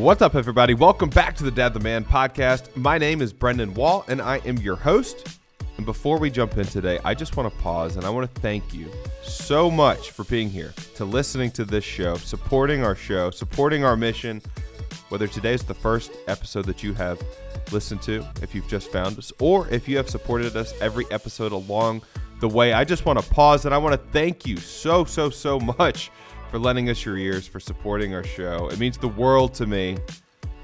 What's up, everybody? Welcome back to the Dad the Man podcast. My name is Brendan Wall, and I am your host. And before we jump in today, I just want to pause and I want to thank you so much for being here, to listening to this show, supporting our show, supporting our mission. Whether today's the first episode that you have listened to, if you've just found us, or if you have supported us every episode along the way, I just want to pause and I want to thank you so, so, so much for lending us your ears, for supporting our show. It means the world to me.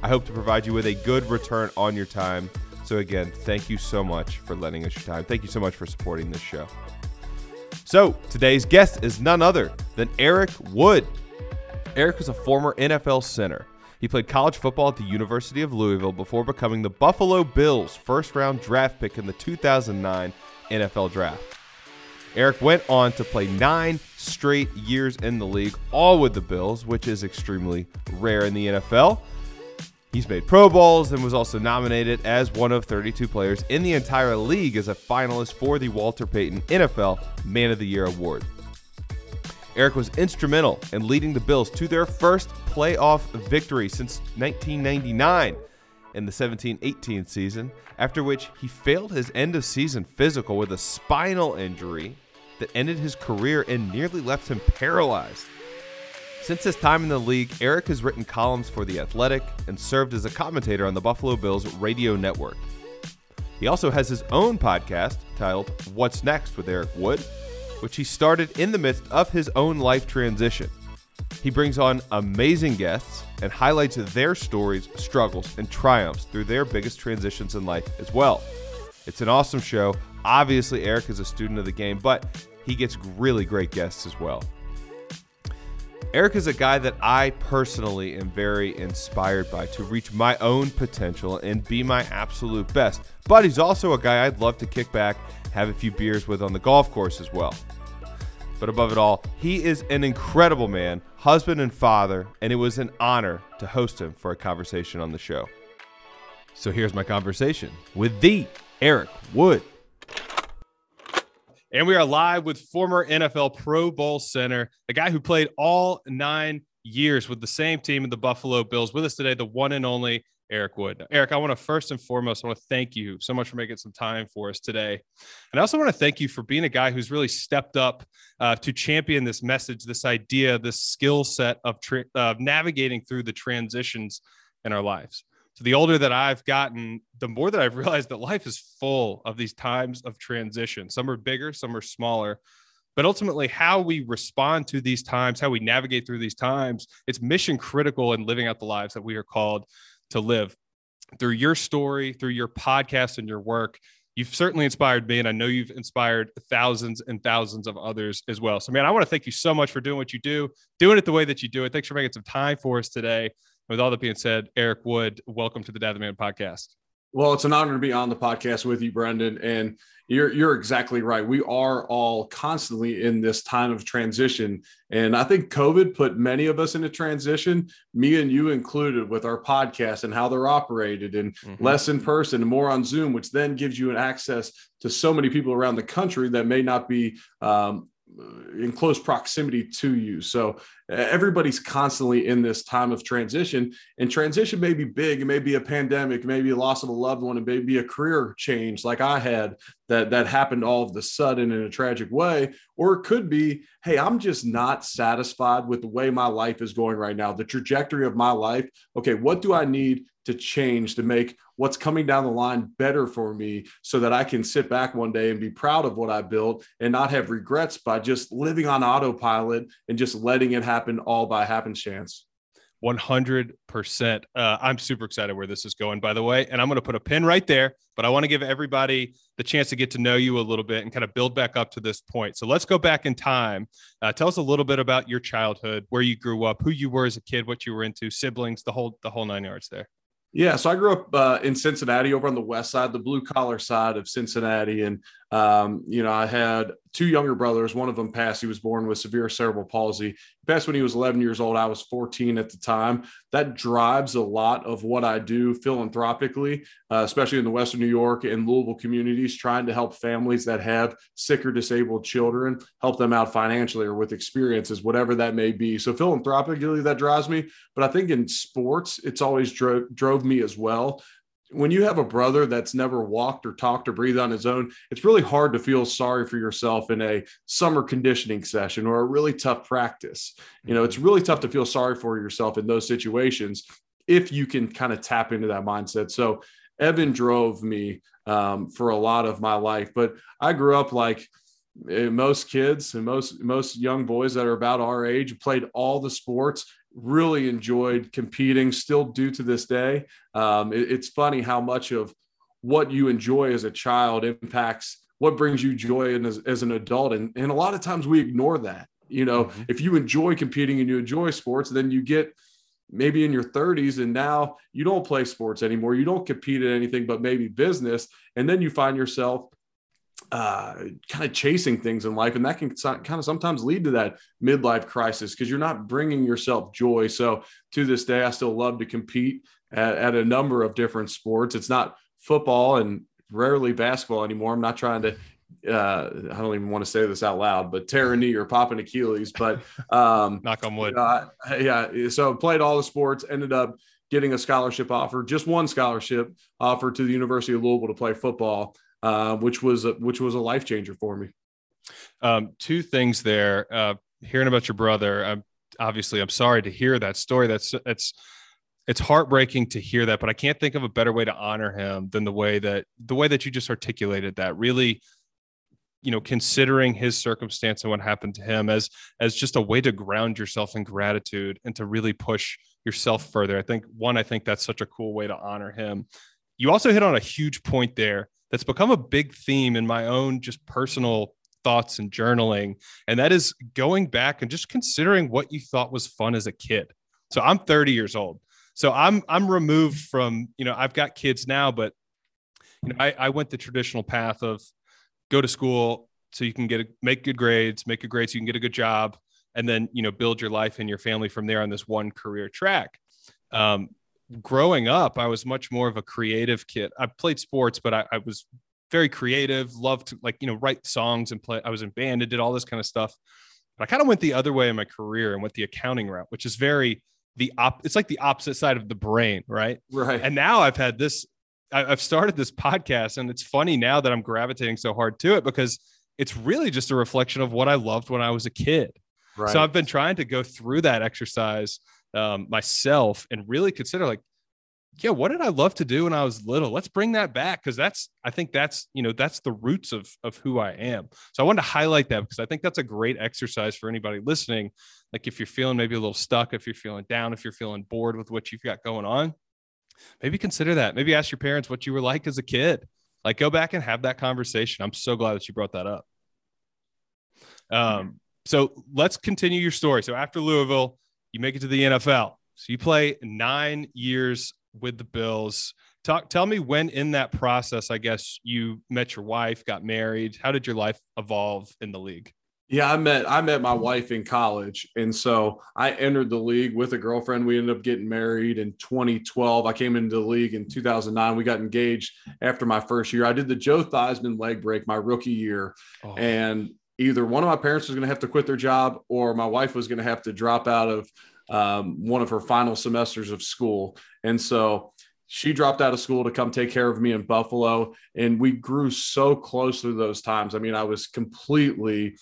I hope to provide you with a good return on your time. So, again, thank you so much for lending us your time. Thank you so much for supporting this show. So, today's guest is none other than Eric Wood. Eric is a former NFL center. He played college football at the University of Louisville before becoming the Buffalo Bills' first round draft pick in the 2009 NFL Draft. Eric went on to play nine straight years in the league, all with the Bills, which is extremely rare in the NFL. He's made Pro Bowls and was also nominated as one of 32 players in the entire league as a finalist for the Walter Payton NFL Man of the Year award. Eric was instrumental in leading the Bills to their first playoff victory since 1999 in the 17 18 season, after which he failed his end of season physical with a spinal injury that ended his career and nearly left him paralyzed. Since his time in the league, Eric has written columns for The Athletic and served as a commentator on the Buffalo Bills radio network. He also has his own podcast titled What's Next with Eric Wood, which he started in the midst of his own life transition. He brings on amazing guests and highlights their stories, struggles, and triumphs through their biggest transitions in life as well. It's an awesome show. Obviously, Eric is a student of the game, but he gets really great guests as well. Eric is a guy that I personally am very inspired by to reach my own potential and be my absolute best. But he's also a guy I'd love to kick back, have a few beers with on the golf course as well. But above it all, he is an incredible man, husband and father, and it was an honor to host him for a conversation on the show. So here's my conversation with the Eric Wood. And we are live with former NFL Pro Bowl center, the guy who played all nine years with the same team in the Buffalo Bills. With us today, the one and only Eric Wood. Now, Eric, I want to first and foremost, I want to thank you so much for making some time for us today. And I also want to thank you for being a guy who's really stepped up uh, to champion this message, this idea, this skill set of tra- uh, navigating through the transitions in our lives. So the older that I've gotten, the more that I've realized that life is full of these times of transition. Some are bigger, some are smaller. But ultimately, how we respond to these times, how we navigate through these times, it's mission critical in living out the lives that we are called to live. Through your story, through your podcast and your work, you've certainly inspired me, and I know you've inspired thousands and thousands of others as well. So, man, I want to thank you so much for doing what you do, doing it the way that you do it. Thanks for making some time for us today with all that being said, Eric Wood, welcome to the Dad the Man podcast. Well, it's an honor to be on the podcast with you, Brendan. And you're you're exactly right. We are all constantly in this time of transition. And I think COVID put many of us into transition, me and you included, with our podcast and how they're operated and mm-hmm. less in person and more on Zoom, which then gives you an access to so many people around the country that may not be um, Uh, in close proximity to you. So uh, everybody's constantly in this time of transition, and transition may be big. It may be a pandemic, maybe a loss of a loved one, and maybe a career change like I had that that happened all of the sudden in a tragic way. Or it could be, hey, I'm just not satisfied with the way my life is going right now, the trajectory of my life. Okay, what do I need to change to make what's coming down the line better for me so that I can sit back one day and be proud of what I built and not have regrets by just living on autopilot and just letting it happen all by happenstance. 100%. Uh, I'm super excited where this is going, by the way. And I'm going to put a pin right there, but I want to give everybody the chance to get to know you a little bit and kind of build back up to this point. So let's go back in time. Uh, tell us a little bit about your childhood, where you grew up, who you were as a kid, what you were into, siblings, the whole the whole nine yards there. Yeah, so I grew up uh, in Cincinnati, over on the west side, the blue collar side of Cincinnati, and Um, you know, I had two younger brothers. One of them passed. He was born with severe cerebral palsy. He passed when he was 11 years old. I was 14 at the time. That drives a lot of what I do philanthropically, uh, especially in the Western New York and Louisville communities, trying to help families that have sick or disabled children, help them out financially or with experiences, whatever that may be. So philanthropically, that drives me. But I think in sports, it's always drove drove me as well when you have a brother that's never walked or talked or breathed on his own, it's really hard to feel sorry for yourself in a summer conditioning session or a really tough practice. You know, it's really tough to feel sorry for yourself in those situations if you can kind of tap into that mindset. So, Evan drove me um, for a lot of my life, but I grew up like eh, most kids and most most young boys that are about our age played all the sports really enjoyed competing, still do to this day. Um, it, it's funny how much of what you enjoy as a child impacts what brings you joy in as, as an adult. And, and a lot of times we ignore that. You know, mm-hmm. if you enjoy competing and you enjoy sports, then you get maybe in your 30s and now you don't play sports anymore. You don't compete at anything but maybe business. And then you find yourself uh, kind of chasing things in life. And that can kind of sometimes lead to that midlife crisis because you're not bringing yourself joy. So to this day, I still love to compete at, at, a number of different sports. It's not football and rarely basketball anymore. I'm not trying to. Uh, I don't even want to say this out loud, but tear a knee or pop an Achilles. But um, knock on wood. Uh, yeah. So played all the sports. Ended up getting a scholarship offer, just one scholarship offer to the University of Louisville to play football uh, which was a, which was a life changer for me. Um, two things there. Uh, hearing about your brother, I'm, obviously, I'm sorry to hear that story. That's it's it's heartbreaking to hear that, but I can't think of a better way to honor him than the way that the way that you just articulated that. Really, you know, considering his circumstance and what happened to him as as just a way to ground yourself in gratitude and to really push yourself further. I think one, I think that's such a cool way to honor him. You also hit on a huge point there that's become a big theme in my own just personal thoughts and journaling. And that is going back and just considering what you thought was fun as a kid. So I'm 30 years old. So I'm I'm removed from, you know, I've got kids now, but you know, I, I went the traditional path of go to school so you can get a, make good grades, make good grades, so you can get a good job, and then you know build your life and your family from there on this one career track. Um, growing up, I was much more of a creative kid. I played sports, but I, I, was very creative, loved to like, you know, write songs and play. I was in band and did all this kind of stuff. But I kind of went the other way in my career and went the accounting route, which is very the op it's like the opposite side of the brain, right? Right. And now I've had this, I, I've started this podcast, and it's funny now that I'm gravitating so hard to it because it's really just a reflection of what I loved when I was a kid. Right. So I've been trying to go through that exercise um, myself and really consider like yeah what did i love to do when i was little? Let's bring that back because that's i think that's you know that's the roots of of who i am. So i wanted to highlight that because i think that's a great exercise for anybody listening. Like if you're feeling maybe a little stuck if you're feeling down if you're feeling bored with what you've got going on maybe consider that. Maybe ask your parents what you were like as a kid. Like go back and have that conversation. I'm so glad that you brought that up. Um so let's continue your story. So after louisville you make it to the NFL. So you play nine years with the Bills. Talk, tell me when in that process, I guess you met your wife, got married. How did your life evolve in the league? Yeah, I met I met my wife in college, and so I entered the league with a girlfriend. We ended up getting married in 2012. I came into the league in 2009. We got engaged after my first year. I did the Joe Theismann leg break my rookie year, oh. and either one of my parents was going to have to quit their job or my wife was going to have to drop out of um, one of her final semesters of school. And so she dropped out of school to come take care of me in Buffalo. And we grew so close through those times. I mean, I was completely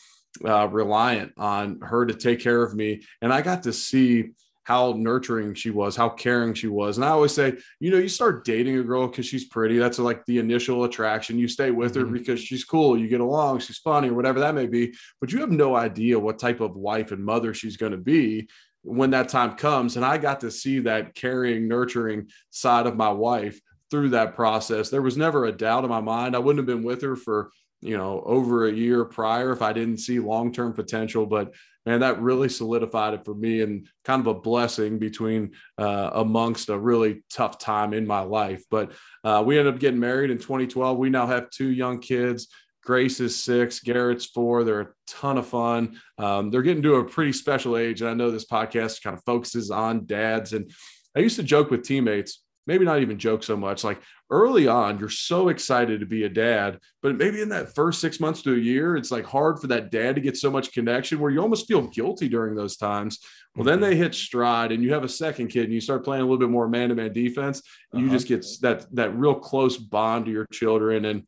uh, reliant on her to take care of me. And I got to see how nurturing she was, how caring she was. And I always say, you know, you start dating a girl because she's pretty. That's like the initial attraction. You stay with her mm-hmm. because she's cool, you get along, she's funny, or whatever that may be. But you have no idea what type of wife and mother she's going to be when that time comes. And I got to see that caring, nurturing side of my wife through that process. There was never a doubt in my mind. I wouldn't have been with her for, you know, over a year prior if I didn't see long term potential. But man, that really solidified it for me and kind of a blessing between uh, amongst a really tough time in my life. But uh, we ended up getting married in 2012. We now have two young kids. Grace is six, Garrett's four. They're a ton of fun. Um, they're getting to a pretty special age. And I know this podcast kind of focuses on dads. And I used to joke with teammates, maybe not even joke so much. Like early on, you're so excited to be a dad, but maybe in that first six months to a year, it's like hard for that dad to get so much connection where you almost feel guilty during those times. Well, then mm-hmm. they hit stride and you have a second kid and you start playing a little bit more man to man defense. And uh-huh. You just get that, that real close bond to your children. And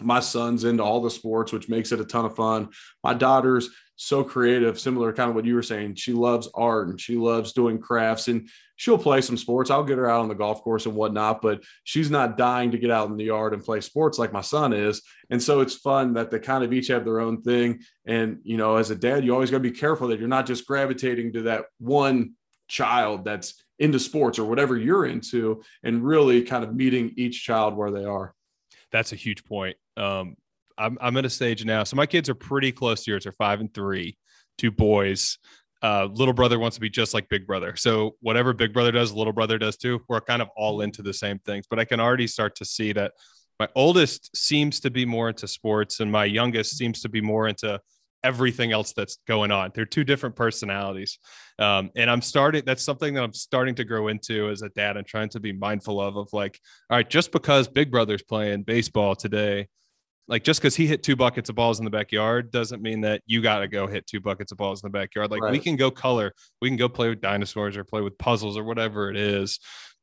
my son's into all the sports, which makes it a ton of fun. My daughter's so creative, similar kind of what you were saying. She loves art and she loves doing crafts and she'll play some sports. I'll get her out on the golf course and whatnot, but she's not dying to get out in the yard and play sports like my son is. And so it's fun that they kind of each have their own thing. And, you know, as a dad, you always got to be careful that you're not just gravitating to that one child that's into sports or whatever you're into and really kind of meeting each child where they are. That's a huge point. Um, I'm I'm at a stage now. So my kids are pretty close to yours. They're five and three, two boys. Uh, little brother wants to be just like big brother. So whatever big brother does, little brother does too. We're kind of all into the same things. But I can already start to see that my oldest seems to be more into sports, and my youngest seems to be more into everything else that's going on. They're two different personalities. Um, and I'm starting, that's something that I'm starting to grow into as a dad and trying to be mindful of, of like, all right, just because big brother's playing baseball today like just because he hit two buckets of balls in the backyard doesn't mean that you got to go hit two buckets of balls in the backyard. Like right. we can go color, we can go play with dinosaurs or play with puzzles or whatever it is.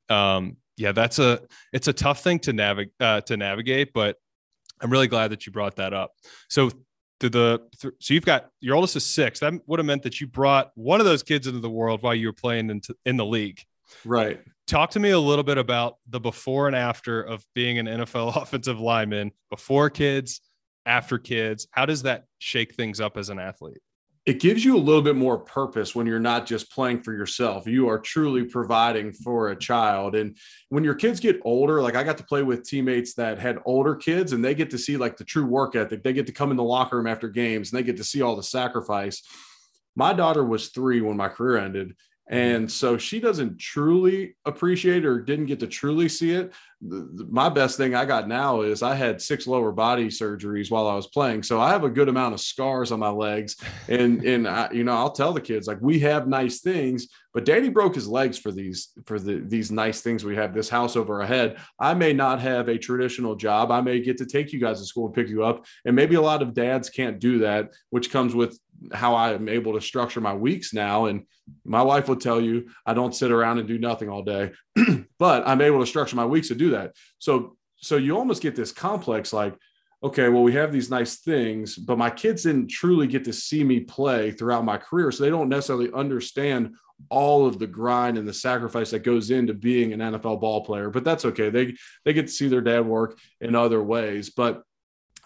Um, yeah, that's a it's a tough thing to navigate uh, to navigate, but I'm really glad that you brought that up. So to the so you've got your oldest is six. That would have meant that you brought one of those kids into the world while you were playing into in the league. Right talk to me a little bit about the before and after of being an NFL offensive lineman, before kids, after kids. How does that shake things up as an athlete? It gives you a little bit more purpose when you're not just playing for yourself. You are truly providing for a child. And when your kids get older, like I got to play with teammates that had older kids and they get to see like the true work ethic. They get to come in the locker room after games and they get to see all the sacrifice. My daughter was three when my career ended Mm-hmm. and so she doesn't truly appreciate or didn't get to truly see it. My best thing I got now is I had six lower body surgeries while I was playing. So I have a good amount of scars on my legs. And, and I, you know, I'll tell the kids like, we have nice things, but daddy broke his legs for these, for the, these nice things. We have this house over our head. I may not have a traditional job. I may get to take you guys to school and pick you up. And maybe a lot of dads can't do that, which comes with how I am able to structure my weeks now. And my wife will tell you I don't sit around and do nothing all day, but I'm able to structure my weeks to do that. So so you almost get this complex like, okay, well, we have these nice things, but my kids didn't truly get to see me play throughout my career. So they don't necessarily understand all of the grind and the sacrifice that goes into being an NFL ball player. But that's okay. They they get to see their dad work in other ways. But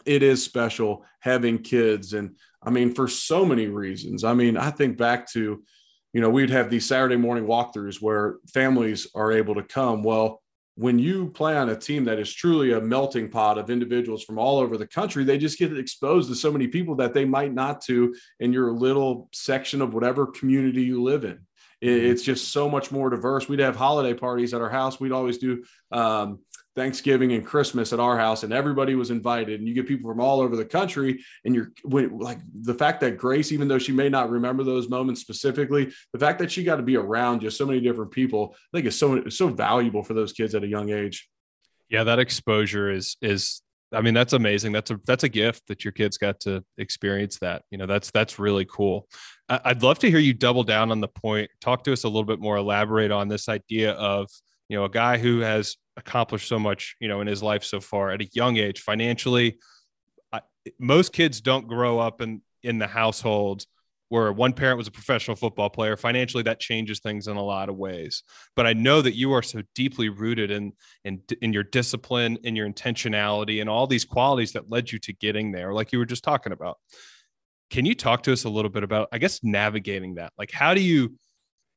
it is special having kids and I mean, for so many reasons. I mean, I think back to, you know, we'd have these Saturday morning walkthroughs where families are able to come. Well, when you play on a team that is truly a melting pot of individuals from all over the country, they just get exposed to so many people that they might not to in your little section of whatever community you live in. Mm-hmm. It's just so much more diverse. We'd have holiday parties at our house. We'd always do um, Thanksgiving and Christmas at our house, and everybody was invited. And you get people from all over the country, and you're like the fact that Grace, even though she may not remember those moments specifically, the fact that she got to be around just so many different people, I think is so so valuable for those kids at a young age. Yeah, that exposure is is I mean that's amazing. That's a that's a gift that your kids got to experience that. You know, that's that's really cool. I'd love to hear you double down on the point. Talk to us a little bit more. Elaborate on this idea of you know a guy who has accomplished so much, you know, in his life so far at a young age financially. I, most kids don't grow up in in the household where one parent was a professional football player. Financially, that changes things in a lot of ways. But I know that you are so deeply rooted in in in your discipline, in your intentionality, and all these qualities that led you to getting there, like you were just talking about. Can you talk to us a little bit about, I guess, navigating that? Like, how do you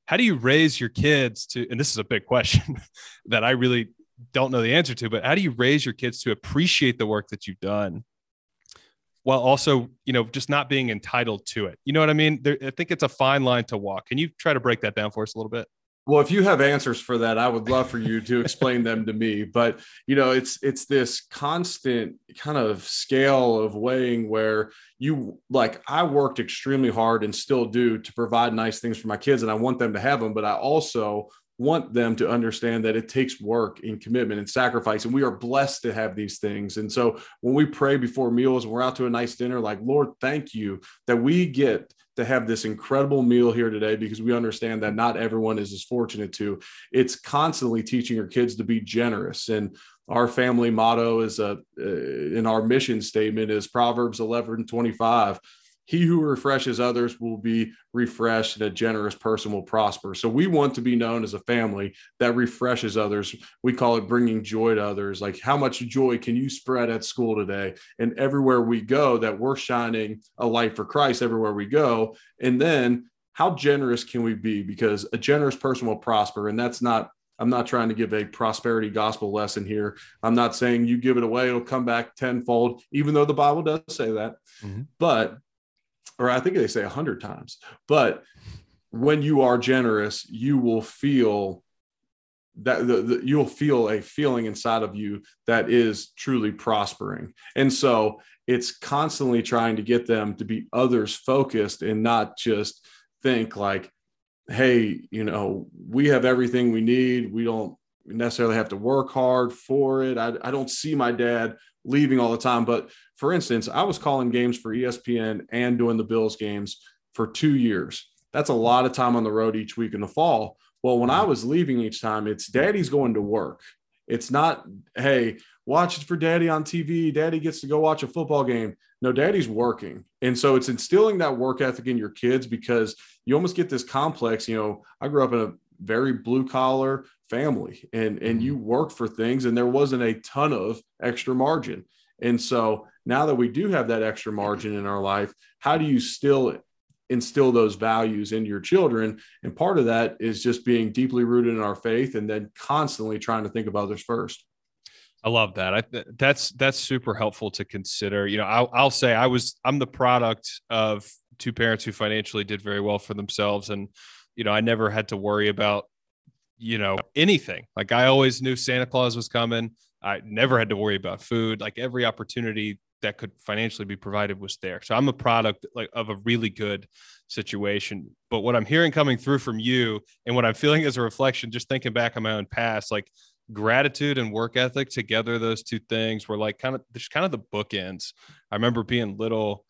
how do you raise your kids to and this is a big question that i really don't know the answer to, but how do you raise your kids to appreciate the work that you've done while also, you know, just not being entitled to it? You know what I mean? There, I think it's a fine line to walk. Can you try to break that down for us a little bit? Well, if you have answers for that, I would love for you to explain them to me. But you know, it's it's this constant kind of scale of weighing where you like I worked extremely hard and still do to provide nice things for my kids, and I want them to have them, but I also want them to understand that it takes work and commitment and sacrifice and we are blessed to have these things and so when we pray before meals and we're out to a nice dinner like lord thank you that we get to have this incredible meal here today because we understand that not everyone is as fortunate to. It's constantly teaching your kids to be generous. And our family motto is a uh, in our mission statement is proverbs 11 25 he who refreshes others will be refreshed and a generous person will prosper. So we want to be known as a family that refreshes others. We call it bringing joy to others. Like how much joy can you spread at school today? And everywhere we go that we're shining a light for christ everywhere we go. And then how generous can we be? Because a generous person will prosper. And that's not I'm not trying to give a prosperity gospel lesson here. I'm not saying you give it away, it'll come back tenfold, even though the Bible does say that. Mm-hmm. But or I think they say a hundred times. But when you are generous, you will feel that the, the, you'll feel a feeling inside of you that is truly prospering. And so it's constantly trying to get them to be others focused and not just think like, hey, you know, we have everything we need. We don't necessarily have to work hard for it. I, I don't see my dad leaving all the time. But for instance, I was calling games for ESPN and doing the Bills games for two years. That's a lot of time on the road each week in the fall. Well, when I was leaving each time, it's daddy's going to work. It's not, hey, watch it for daddy on TV. Daddy gets to go watch a football game. No, daddy's working. And so it's instilling that work ethic in your kids because you almost get this complex. You know, I grew up in a very blue collar family and and mm-hmm. you work for things and there wasn't a ton of extra margin and so now that we do have that extra margin in our life how do you still instill those values into your children and part of that is just being deeply rooted in our faith and then constantly trying to think of others first I love that. I, that's that's super helpful to consider. You know, I'll, I'll say I was I'm the product of two parents who financially did very well for themselves, and you know, I never had to worry about, you know, anything. Like I always knew Santa Claus was coming. I never had to worry about food. Like every opportunity that could financially be provided was there. So I'm a product like of a really good situation. But what I'm hearing coming through from you and what I'm feeling as a reflection, just thinking back on my own past, like gratitude and work ethic together, those two things were like kind of there's kind of the bookends. I remember being little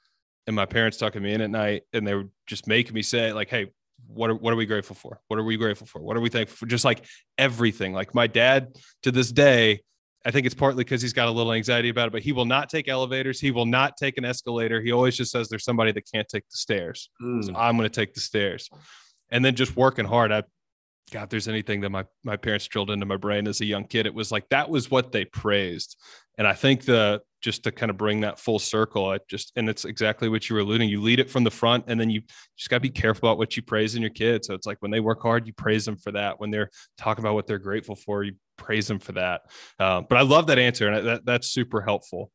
and my parents tucking me in at night and they were just making me say, like, hey, what are, what are we grateful for? What are we grateful for? What are we thankful for? Just like everything. Like my dad to this day, I think it's partly because he's got a little anxiety about it, but he will not take elevators. He will not take an escalator. He always just says there's somebody that can't take the stairs. Mm. So I'm going to take the stairs. And then just working hard. I, God, there's anything that my, my parents drilled into my brain as a young kid, it was like that was what they praised. And I think the just to kind of bring that full circle. I just and it's exactly what you were alluding. You lead it from the front, and then you just got to be careful about what you praise in your kids. So it's like when they work hard, you praise them for that. When they're talking about what they're grateful for, you praise them for that. Um, but I love that answer, and that, that's super helpful.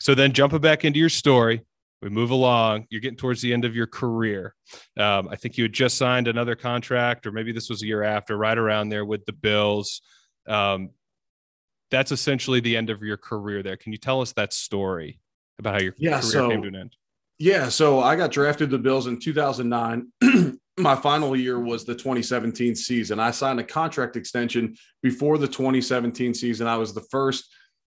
So then jumping back into your story, we move along. You're getting towards the end of your career. Um, I think you had just signed another contract, or maybe this was a year after, right around there with the Bills. Um, that's essentially the end of your career there. Can you tell us that story about how your yeah, career so, came to an end? Yeah, so I got drafted to the Bills in 2009. My final year was the 2017 season. I signed a contract extension before the 2017 season. I was the first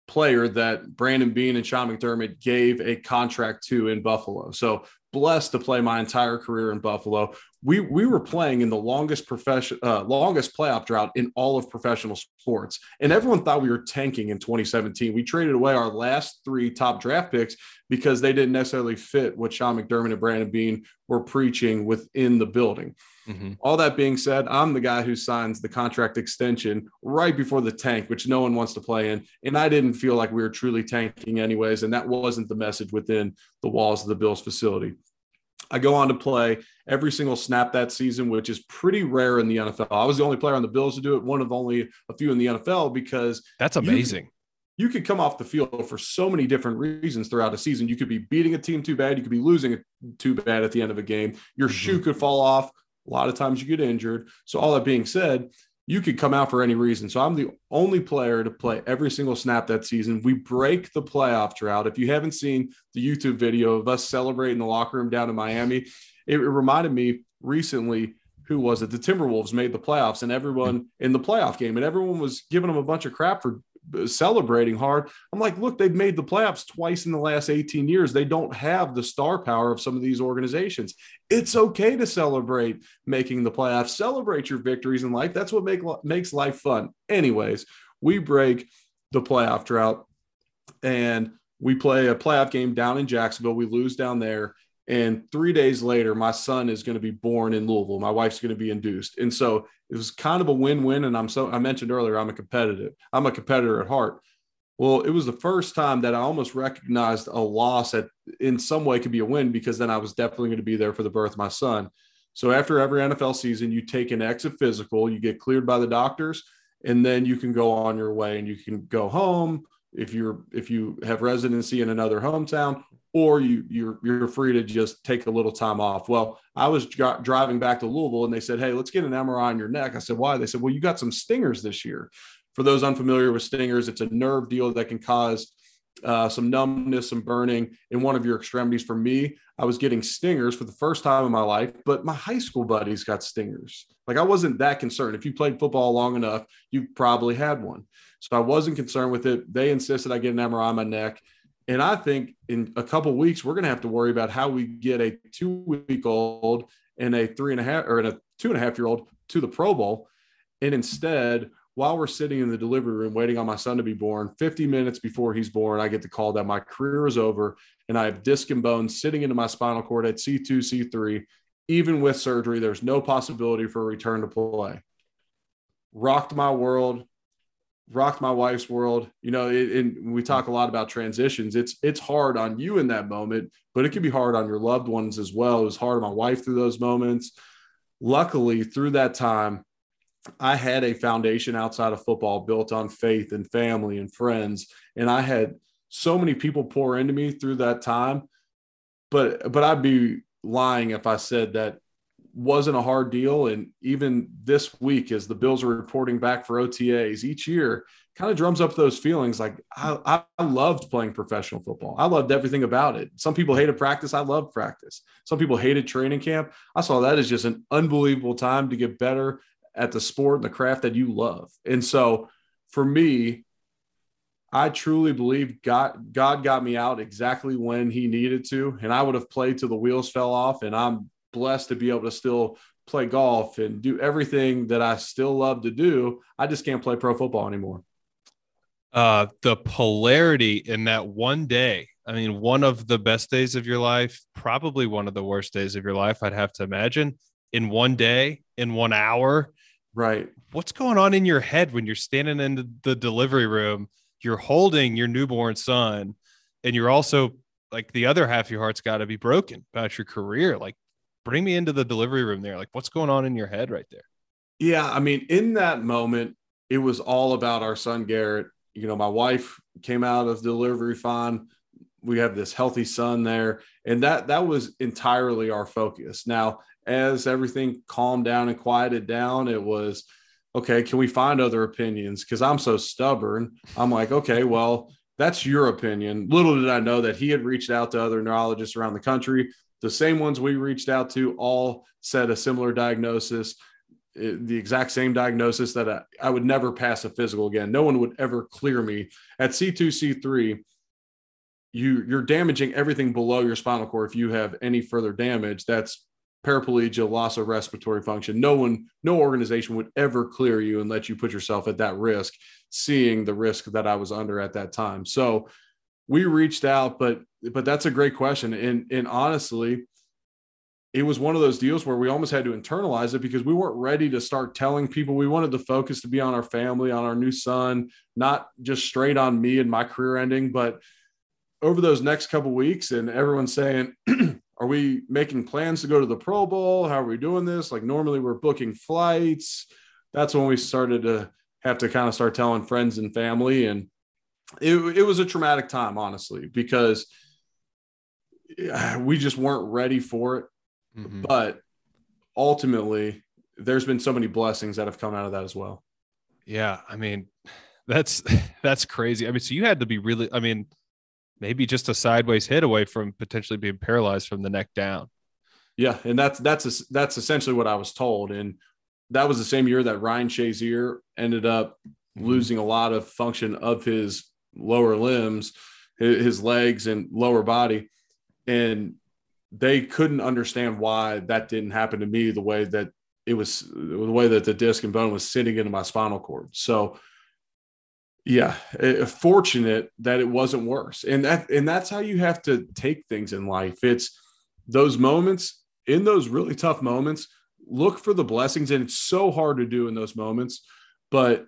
player that Brandon Beane and Sean McDermott gave a contract to in Buffalo. So blessed to play my entire career in Buffalo. We we were playing in the longest profession uh, longest playoff drought in all of professional sports, and everyone thought we were tanking in 2017. We traded away our last three top draft picks because they didn't necessarily fit what Sean McDermott and Brandon Beane were preaching within the building. Mm-hmm. All that being said, I'm the guy who signs the contract extension right before the tank, which no one wants to play in. And I didn't feel like we were truly tanking, anyways. And that wasn't the message within the walls of the Bills facility. I go on to play every single snap that season, which is pretty rare in the NFL. I was the only player on the Bills to do it, one of only a few in the NFL because that's amazing. You, you could come off the field for so many different reasons throughout a season. You could be beating a team too bad, you could be losing it too bad at the end of a game. Your mm-hmm. shoe could fall off, A lot of times you get injured. So, all that being said, you could come out for any reason. So, I'm the only player to play every single snap that season. We break the playoff drought. If you haven't seen the YouTube video of us celebrating the locker room down in Miami, it reminded me recently who was it? The Timberwolves made the playoffs, and everyone in the playoff game, and everyone was giving them a bunch of crap for celebrating hard. I'm like, look, they've made the playoffs twice in the last 18 years. They don't have the star power of some of these organizations. It's okay to celebrate making the playoffs. Celebrate your victories in life. That's what make, makes life fun. Anyways, we break the playoff drought and we play a playoff game down in Jacksonville. We lose down there. And three days later, my son is going to be born in Louisville. My wife's going to be induced. And so it was kind of a win-win. And I'm so I mentioned earlier, I'm a competitive, I'm a competitor at heart. Well, it was the first time that I almost recognized a loss that in some way could be a win because then I was definitely going to be there for the birth of my son. So after every NFL season, you take an exit physical, you get cleared by the doctors, and then you can go on your way and you can go home if you're if you have residency in another hometown or you you're you're free to just take a little time off. Well, I was driving back to Louisville and they said, "Hey, let's get an MRI on your neck." I said, "Why?" They said, "Well, you got some stingers this year." For those unfamiliar with stingers, it's a nerve deal that can cause uh, some numbness, some burning in one of your extremities. For me, I was getting stingers for the first time in my life, but my high school buddies got stingers. Like I wasn't that concerned. If you played football long enough, you probably had one. So I wasn't concerned with it. They insisted I get an MRI on my neck. And I think in a couple weeks, we're going to have to worry about how we get a two week old and a three and a half or a two and a half year old to the Pro Bowl. And instead, while we're sitting in the delivery room waiting on my son to be born, 50 minutes before he's born, I get the call that my career is over and I have disc and bone sitting into my spinal cord at C2, C3. Even with surgery, there's no possibility for a return to play. Rocked my world, rocked my wife's world. You know, it, and we talk a lot about transitions. It's it's hard on you in that moment, but it can be hard on your loved ones as well. It was hard on my wife through those moments. Luckily, through that time, I had a foundation outside of football built on faith and family and friends, and I had so many people pour into me through that time. But but I'd be lying if I said that wasn't a hard deal. And even this week, as the Bills are reporting back for OTAs each year, kind of drums up those feelings. Like I, I loved playing professional football. I loved everything about it. Some people hated practice. I loved practice. Some people hated training camp. I saw that as just an unbelievable time to get better at the sport and the craft that you love. And so for me, I truly believe God God got me out exactly when he needed to and I would have played till the wheels fell off and I'm blessed to be able to still play golf and do everything that I still love to do. I just can't play pro football anymore. Uh, the polarity in that one day. I mean, one of the best days of your life, probably one of the worst days of your life, I'd have to imagine, in one day, in one hour. Right. What's going on in your head when you're standing in the delivery room? You're holding your newborn son, and you're also like the other half of your heart's got to be broken about your career. Like, bring me into the delivery room there. Like, what's going on in your head right there? Yeah. I mean, in that moment, it was all about our son, Garrett. You know, my wife came out of delivery fine. We have this healthy son there. And that that was entirely our focus. Now, as everything calmed down and quieted down, it was okay, can we find other opinions? Because I'm so stubborn. I'm like, okay, well, that's your opinion. Little did I know that he had reached out to other neurologists around the country the same ones we reached out to all said a similar diagnosis, eh, the exact same diagnosis that I, I would never pass a physical again. No one would ever clear me. At C2, C3, you, you're damaging everything below your spinal cord. If you have any further damage, that's paraplegia, loss of respiratory function. No one, no organization would ever clear you and let you put yourself at that risk, seeing the risk that I was under at that time. So we reached out, but but that's a great question. And and honestly, it was one of those deals where we almost had to internalize it because we weren't ready to start telling people we wanted the focus to be on our family, on our new son, not just straight on me and my career ending. But over those next couple weeks, and everyone's saying, Are we making plans to go to the Pro Bowl? How are we doing this? Like normally we're booking flights. That's when we started to have to kind of start telling friends and family. And it, it was a traumatic time, honestly, because we just weren't ready for it. Mm-hmm. But ultimately, there's been so many blessings that have come out of that as well. Yeah, I mean, that's that's crazy. I mean, so you had to be really. I mean, maybe just a sideways hit away from potentially being paralyzed from the neck down. Yeah, and that's that's that's essentially what I was told, and that was the same year that Ryan Shazier ended up mm-hmm. losing a lot of function of his lower limbs, his legs and lower body, and they couldn't understand why that didn't happen to me the way that it was the way that the disc and bone was sitting into my spinal cord. So yeah, it, fortunate that it wasn't worse. And that and that's how you have to take things in life. It's those moments in those really tough moments, look for the blessings and it's so hard to do in those moments, but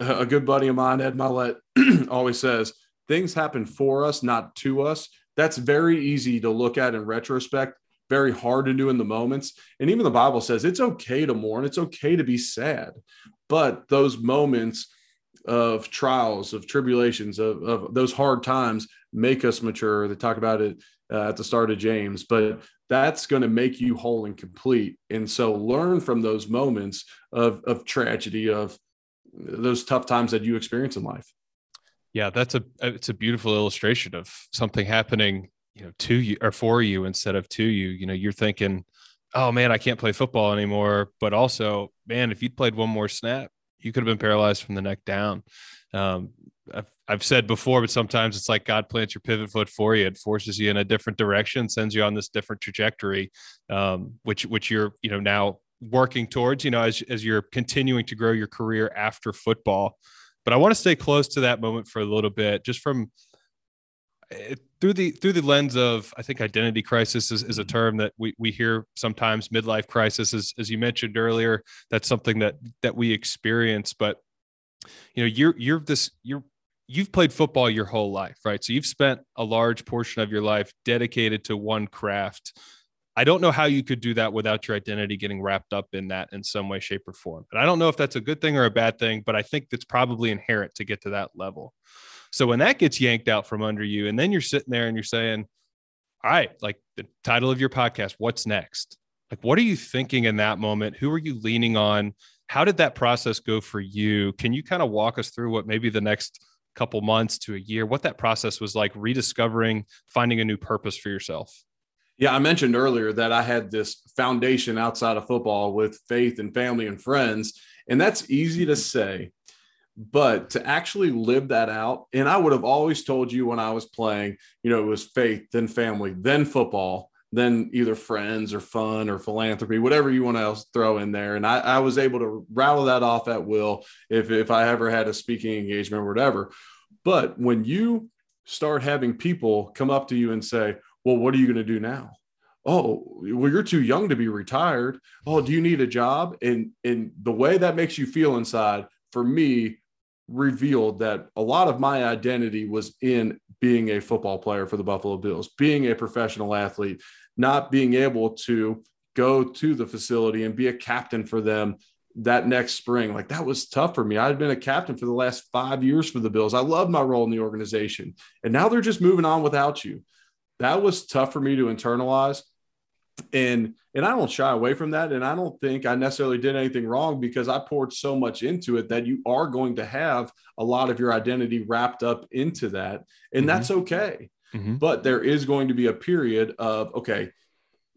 a good buddy of mine, Ed Mylett, always says things happen for us, not to us. That's very easy to look at in retrospect, very hard to do in the moments. And even the Bible says it's okay to mourn, it's okay to be sad. But those moments of trials, of tribulations, of, of those hard times make us mature. They talk about it uh, at the start of James, but that's going to make you whole and complete. And so learn from those moments of, of tragedy, of those tough times that you experience in life. Yeah, that's a it's a beautiful illustration of something happening, you know, to you or for you instead of to you. You know, you're thinking, "Oh man, I can't play football anymore," but also, man, if you'd played one more snap, you could have been paralyzed from the neck down. Um, I've, I've said before, but sometimes it's like God plants your pivot foot for you. It forces you in a different direction, sends you on this different trajectory, um, which which you're you know now working towards, you know, as, as you're continuing to grow your career after football. But I want to stay close to that moment for a little bit, just from eh, through the through the lens of I think identity crisis is, is a term that we, we hear sometimes midlife crisis as, as you mentioned earlier that's something that that we experience but you know you're you're this you're you've played football your whole life right? So you've spent a large portion of your life dedicated to one craft I don't know how you could do that without your identity getting wrapped up in that in some way, shape, or form. And I don't know if that's a good thing or a bad thing, but I think it's probably inherent to get to that level. So when that gets yanked out from under you, and then you're sitting there and you're saying, All right, like the title of your podcast, what's next? Like, what are you thinking in that moment? Who are you leaning on? How did that process go for you? Can you kind of walk us through what maybe the next couple months to a year, what that process was like, rediscovering, finding a new purpose for yourself? Yeah, I mentioned earlier that I had this foundation outside of football with faith and family and friends. And that's easy to say, but to actually live that out, and I would have always told you when I was playing, you know, it was faith, then family, then football, then either friends or fun or philanthropy, whatever you want to throw in there. And I, I was able to rattle that off at will if, if I ever had a speaking engagement or whatever. But when you start having people come up to you and say, well, what are you going to do now? Oh, well, you're too young to be retired. Oh, do you need a job? And and the way that makes you feel inside, for me, revealed that a lot of my identity was in being a football player for the Buffalo Bills, being a professional athlete, not being able to go to the facility and be a captain for them that next spring. Like that was tough for me. I had been a captain for the last five years for the Bills. I loved my role in the organization. And now they're just moving on without you that was tough for me to internalize. And and I don't shy away from that. And I don't think I necessarily did anything wrong because I poured so much into it that you are going to have a lot of your identity wrapped up into that. And mm-hmm. that's okay. Mm-hmm. but there is going to be a period of okay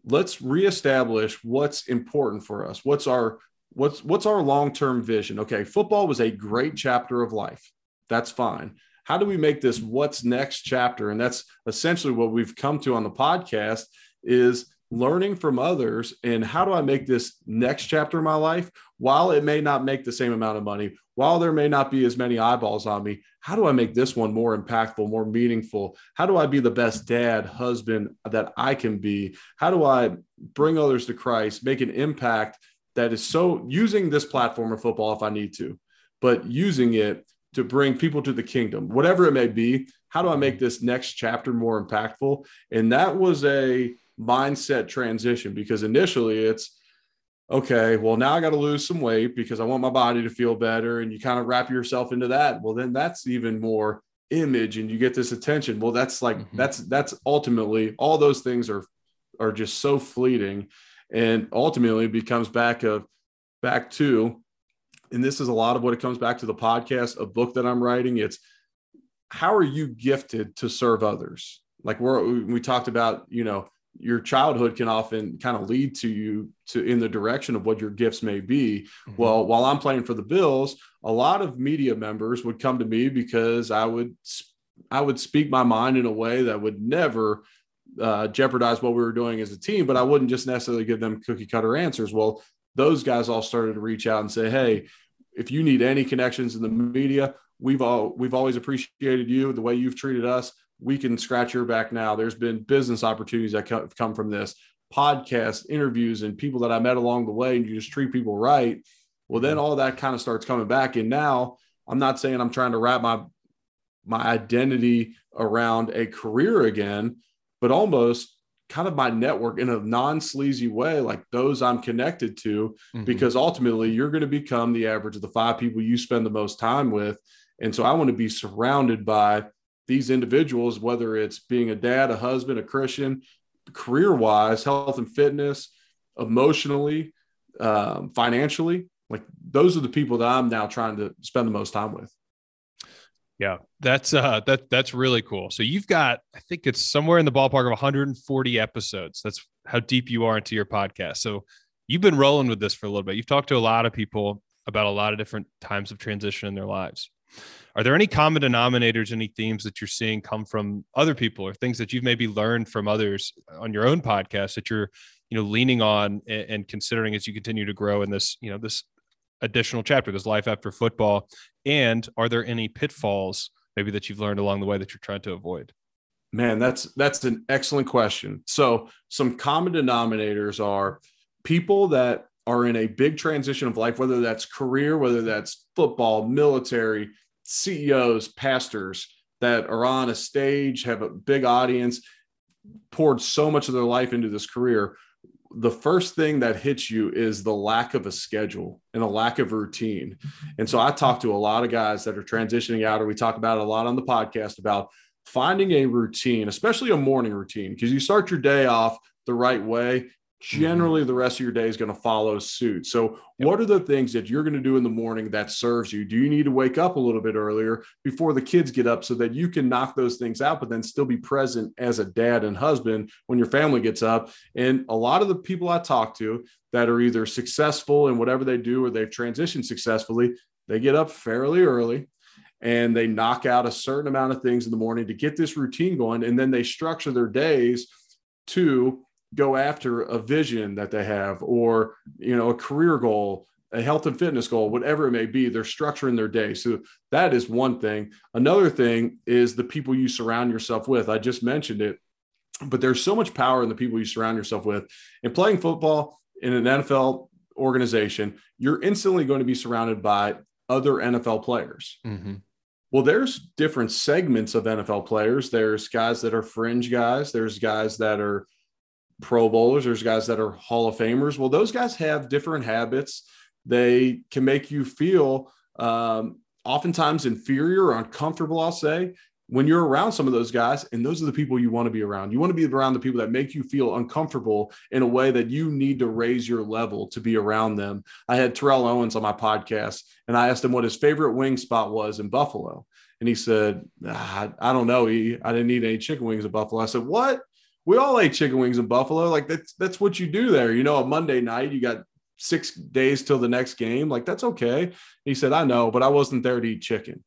let's reestablish what's important for us. What's our what's what's our long-term vision? Okay football was a great chapter of life. That's fine how do we make this what's next chapter? And that's essentially what we've come to on the podcast is learning from others and how do i make this next chapter of my life? While it may not make the same amount of money while there may not be as many eyeballs on me how do i make this one more impactful more meaningful? How do i be the best dad husband that i can be? How do i bring others to christ make an impact that is so using this platform of football if i need to but using it to bring people to the kingdom, whatever it may be. How do I make this next chapter more impactful? And that was a mindset transition because initially it's okay, well, now I got to lose some weight because I want my body to feel better. And you kind of wrap yourself into that. Well, then that's even more image and you get this attention. Well, that's like, mm-hmm. that's, that's ultimately all those things are, are just so fleeting. And ultimately becomes back of back to, and this is a lot of what it comes back to the podcast, a book that I'm writing. It's how are you gifted to serve others? Like we're, we talked about, you know, your childhood can often kind of lead to you to in the direction of what your gifts may be. Mm-hmm. Well, while I'm playing for the Bills, a lot of media members would come to me because I would I would speak my mind in a way that would never uh, jeopardize what we were doing as a team, but I wouldn't just necessarily give them cookie cutter answers. Well, those guys all started to reach out and say, "Hey, if you need any connections in the media, we've all we've always appreciated you the way you've treated us we can scratch your back now. There's been business opportunities that have come from this, podcast interviews, and people that I met along the way, and you just treat people right. Well, then all that kind of starts coming back. And now I'm not saying I'm trying to wrap my my identity around a career again, but almost kind of my network in a non-sleazy way, like those I'm connected to, mm-hmm. because ultimately you're going to become the average of the five people you spend the most time with. And so I want to be surrounded by these individuals, whether it's being a dad, a husband, a Christian, career wise, health and fitness, emotionally, um, financially, like those are the people that I'm now trying to spend the most time with. Yeah, that's uh that that's really cool. So you've got I think it's somewhere in the ballpark of 140 episodes. That's how deep you are into your podcast. So you've been rolling with this for a little bit. You've talked to a lot of people about a lot of different times of transition in their lives. Are there any common denominators, any themes that you're seeing come from other people or things that you've maybe learned from others on your own podcast that you're, you know, leaning on and, and considering as you continue to grow in this, you know, this additional chapter, this life after football? And are there any pitfalls maybe that you've learned along the way that you're trying to avoid? Man, that's that's an excellent question. So, some common denominators are people that are in a big transition of life, whether that's career, whether that's football, military, CEOs, pastors that are on a stage, have a big audience, poured so much of their life into this career. The first thing that hits you is the lack of a schedule and a lack of routine. And so I talk to a lot of guys that are transitioning out, or we talk about a lot on the podcast about finding a routine, especially a morning routine, because you start your day off the right way. Mm-hmm. generally the rest of your day is going to follow suit. So, yep. what are the things that you're going to do in the morning that serves you? Do you need to wake up a little bit earlier before the kids get up so that you can knock those things out, but then still be present as a dad and husband when your family gets up? And a lot of the people I talk to that are either successful in whatever they do or they've transitioned successfully, they get up fairly early and they knock out a certain amount of things in the morning to get this routine going. And then they structure their days to go after a vision that they have or you know a career goal a health and fitness goal whatever it may be they're structuring their day so that is one thing another thing is the people you surround yourself with i just mentioned it but there's so much power in the people you surround yourself with in playing football in an nfl organization you're instantly going to be surrounded by other nfl players mm-hmm. Well, there's different segments of NFL players. There's guys that are fringe guys. There's guys that are Pro Bowlers, there's guys that are Hall of Famers. Well, those guys have different habits. They can make you feel um, oftentimes inferior or uncomfortable, I'll say, when you're around some of those guys. And those are the people you want to be around. You want to be around the people that make you feel uncomfortable in a way that you need to raise your level to be around them. I had Terrell Owens on my podcast, and I asked him what his favorite wing spot was in Buffalo. And he said, ah, I don't know. He, I didn't eat any chicken wings in Buffalo. I said, What? We all ate chicken wings in Buffalo. Like that's that's what you do there. You know, a Monday night, you got six days till the next game. Like that's okay. He said, I know, but I wasn't there to eat chicken.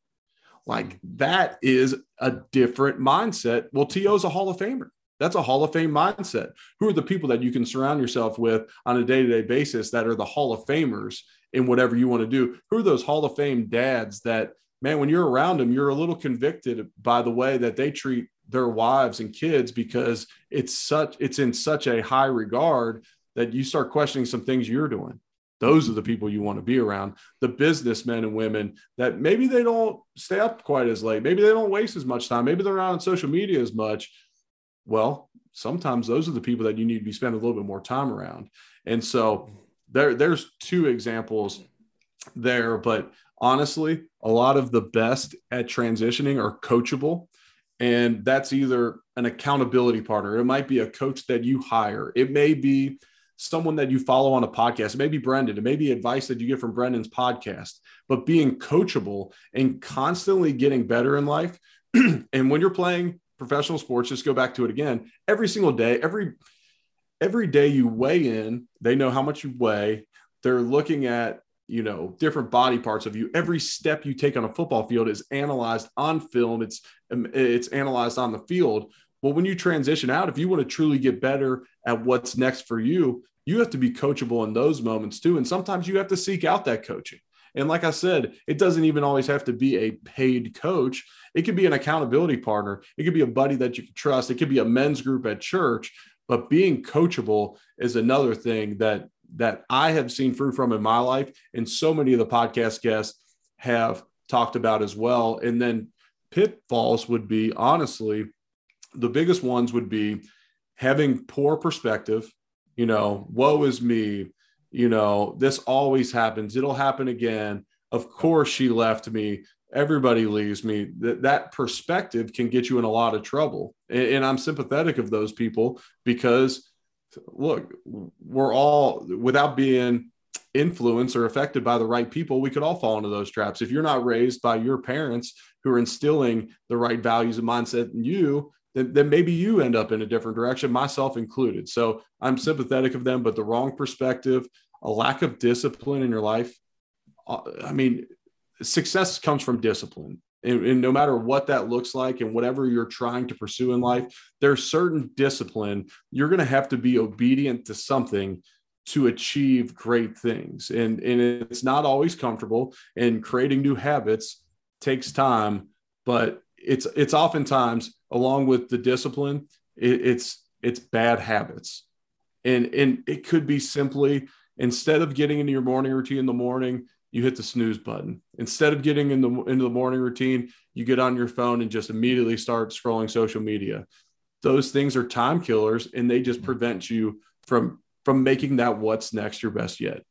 Like that is a different mindset. Well, T.O.'s a Hall of Famer. That's a Hall of Fame mindset. Who are the people that you can surround yourself with on a day to day basis that are the Hall of Famers in whatever you want to do? Who are those Hall of Fame dads that, man, when you're around them, you're a little convicted by the way that they treat their wives and kids because it's such it's in such a high regard that you start questioning some things you're doing. Those are the people you want to be around. The businessmen and women that maybe they don't stay up quite as late. Maybe they don't waste as much time. Maybe they're not on social media as much. Well sometimes those are the people that you need to be spending a little bit more time around. And so there there's two examples there but honestly a lot of the best at transitioning are coachable and that's either an accountability partner, it might be a coach that you hire, it may be someone that you follow on a podcast. It may be Brandon. It may be advice that you get from Brandon's podcast. But being coachable and constantly getting better in life. and when you're playing professional sports, just go back to it again. Every single day, every every day you weigh in, they know how much you weigh. They're looking at you know different body parts of you. Every step you take on a football field is analyzed on film. It's um, it's analyzed on the field. Well when you transition out if you want to truly get better at what's next for you you have to be coachable in those moments too. And sometimes you have to seek out that coaching. And like i said it doesn't even always have to be a paid coach. It could be an accountability partner. It could be a buddy that you can trust. It could be a men's group at church. But being coachable is another thing that that I have seen fruit from in my life, and so many of the podcast guests have talked about as well. And then pitfalls would be honestly, the biggest ones would be having poor perspective. You know, woe is me. You know, this always happens. It'll happen again. Of course, she left me. Everybody leaves me. That that perspective can get you in a lot of trouble. And, and I'm sympathetic of those people because look, we're all without being influenced or affected by the right people, we could all fall into those traps. If you're not raised by your parents who are instilling the right values and mindset in you, then, then maybe you end up in a different direction, myself included. So I'm sympathetic of them, but the wrong perspective, a lack of discipline in your life. Uh, I mean, success comes from discipline and, and, no matter what that looks like and whatever you're trying to pursue in life there's certain discipline you're going to have to be obedient to something to achieve great things. And and it's not always comfortable and creating new habits takes time but it's it's oftentimes along with the discipline it, it's it's bad habits. And and it could be simply instead of getting into your morning routine in the morning you hit the snooze button. Instead of getting in the into the morning routine, you get on your phone and just immediately start scrolling social media. Those things are time killers and they just prevent you from from making that what's next your best yet.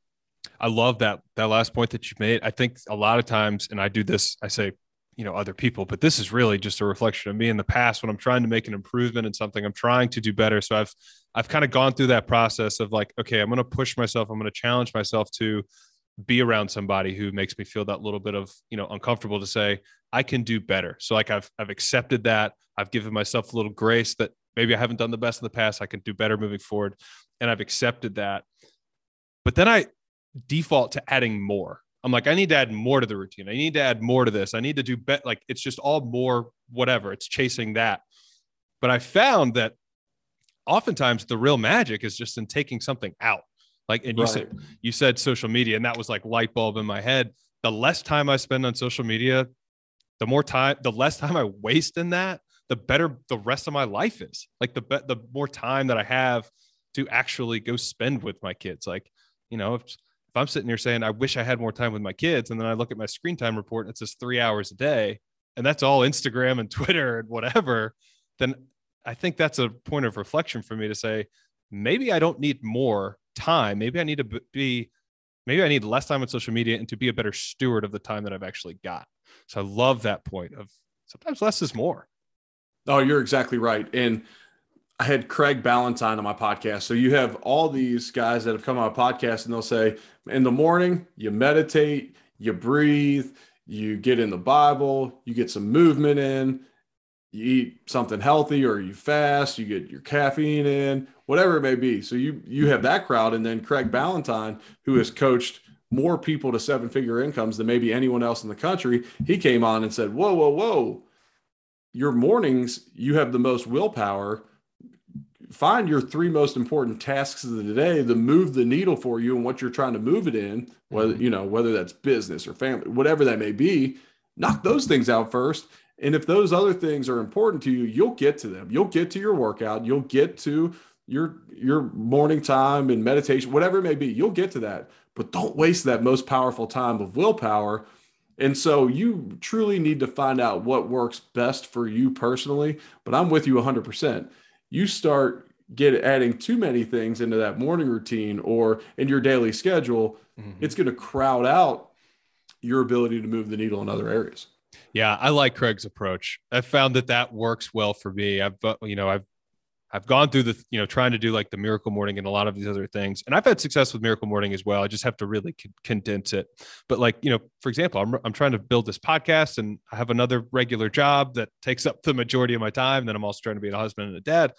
I love that that last point that you made. I think a lot of times and I do this I say you know other people but this is really just a reflection of me in the past when i'm trying to make an improvement in something i'm trying to do better so i've i've kind of gone through that process of like okay i'm going to push myself i'm going to challenge myself to be around somebody who makes me feel that little bit of you know uncomfortable to say i can do better. So like i've i've accepted that. I've given myself a little grace that maybe i haven't done the best in the past. I can do better moving forward. And i've accepted that. But then i default to adding more. I'm like i need to add more to the routine. I need to add more to this. I need to do bet like it's just all more whatever. It's chasing that. But i found that oftentimes the real magic is just in taking something out like, and you right. said you said social media, and that was like light bulb in my head. The less time I spend on social media, the more time, the less time I waste in that, the better the rest of my life is. Like the the more time that I have to actually go spend with my kids. Like, you know, if if I'm sitting here saying I wish I had more time with my kids, and then I look at my screen time report and it says three hours a day, and that's all Instagram and Twitter and whatever, then I think that's a point of reflection for me to say maybe I don't need more time. Maybe I need to be, maybe I need less time on social media and to be a better steward of the time that I've actually got. So I love that point of sometimes less is more. Oh, you're exactly right. And I had Craig Ballantyne on my podcast. So you have all these guys that have come on a podcast and they'll say, in the morning, you meditate, you breathe, you get in the Bible, you get some movement in, you eat something healthy or you fast, you get your caffeine in, whatever it may be. So you you have that crowd, and then Craig Ballantyne, who has coached more people to seven figure incomes than maybe anyone else in the country. He came on and said, "Whoa, whoa, whoa! Your mornings, you have the most willpower. Find your three most important tasks of the day to move the needle for you and what you're trying to move it in. Whether mm-hmm. you know whether that's business or family, whatever that may be." Knock those things out first, and if those other things are important to you, you'll get to them. You'll get to your workout. You'll get to your your morning time and meditation, whatever it may be. You'll get to that. But don't waste that most powerful time of willpower. And so you truly need to find out what works best for you personally. But I'm with you 100%. You start get adding too many things into that morning routine or in your daily schedule, mm-hmm. it's going to crowd out your ability to move the needle in other areas. Yeah, I like Craig's approach. I found that that works well for me. I've, uh, you know, I've I've gone through the, you know, trying to do like the miracle morning and a lot of these other things. And I've had success with miracle morning as well. I just have to really condense it. But like, you know, for example, I'm, I'm trying to build this podcast and I have another regular job that takes up the majority of my time. Then I'm also trying to be a husband and a dad.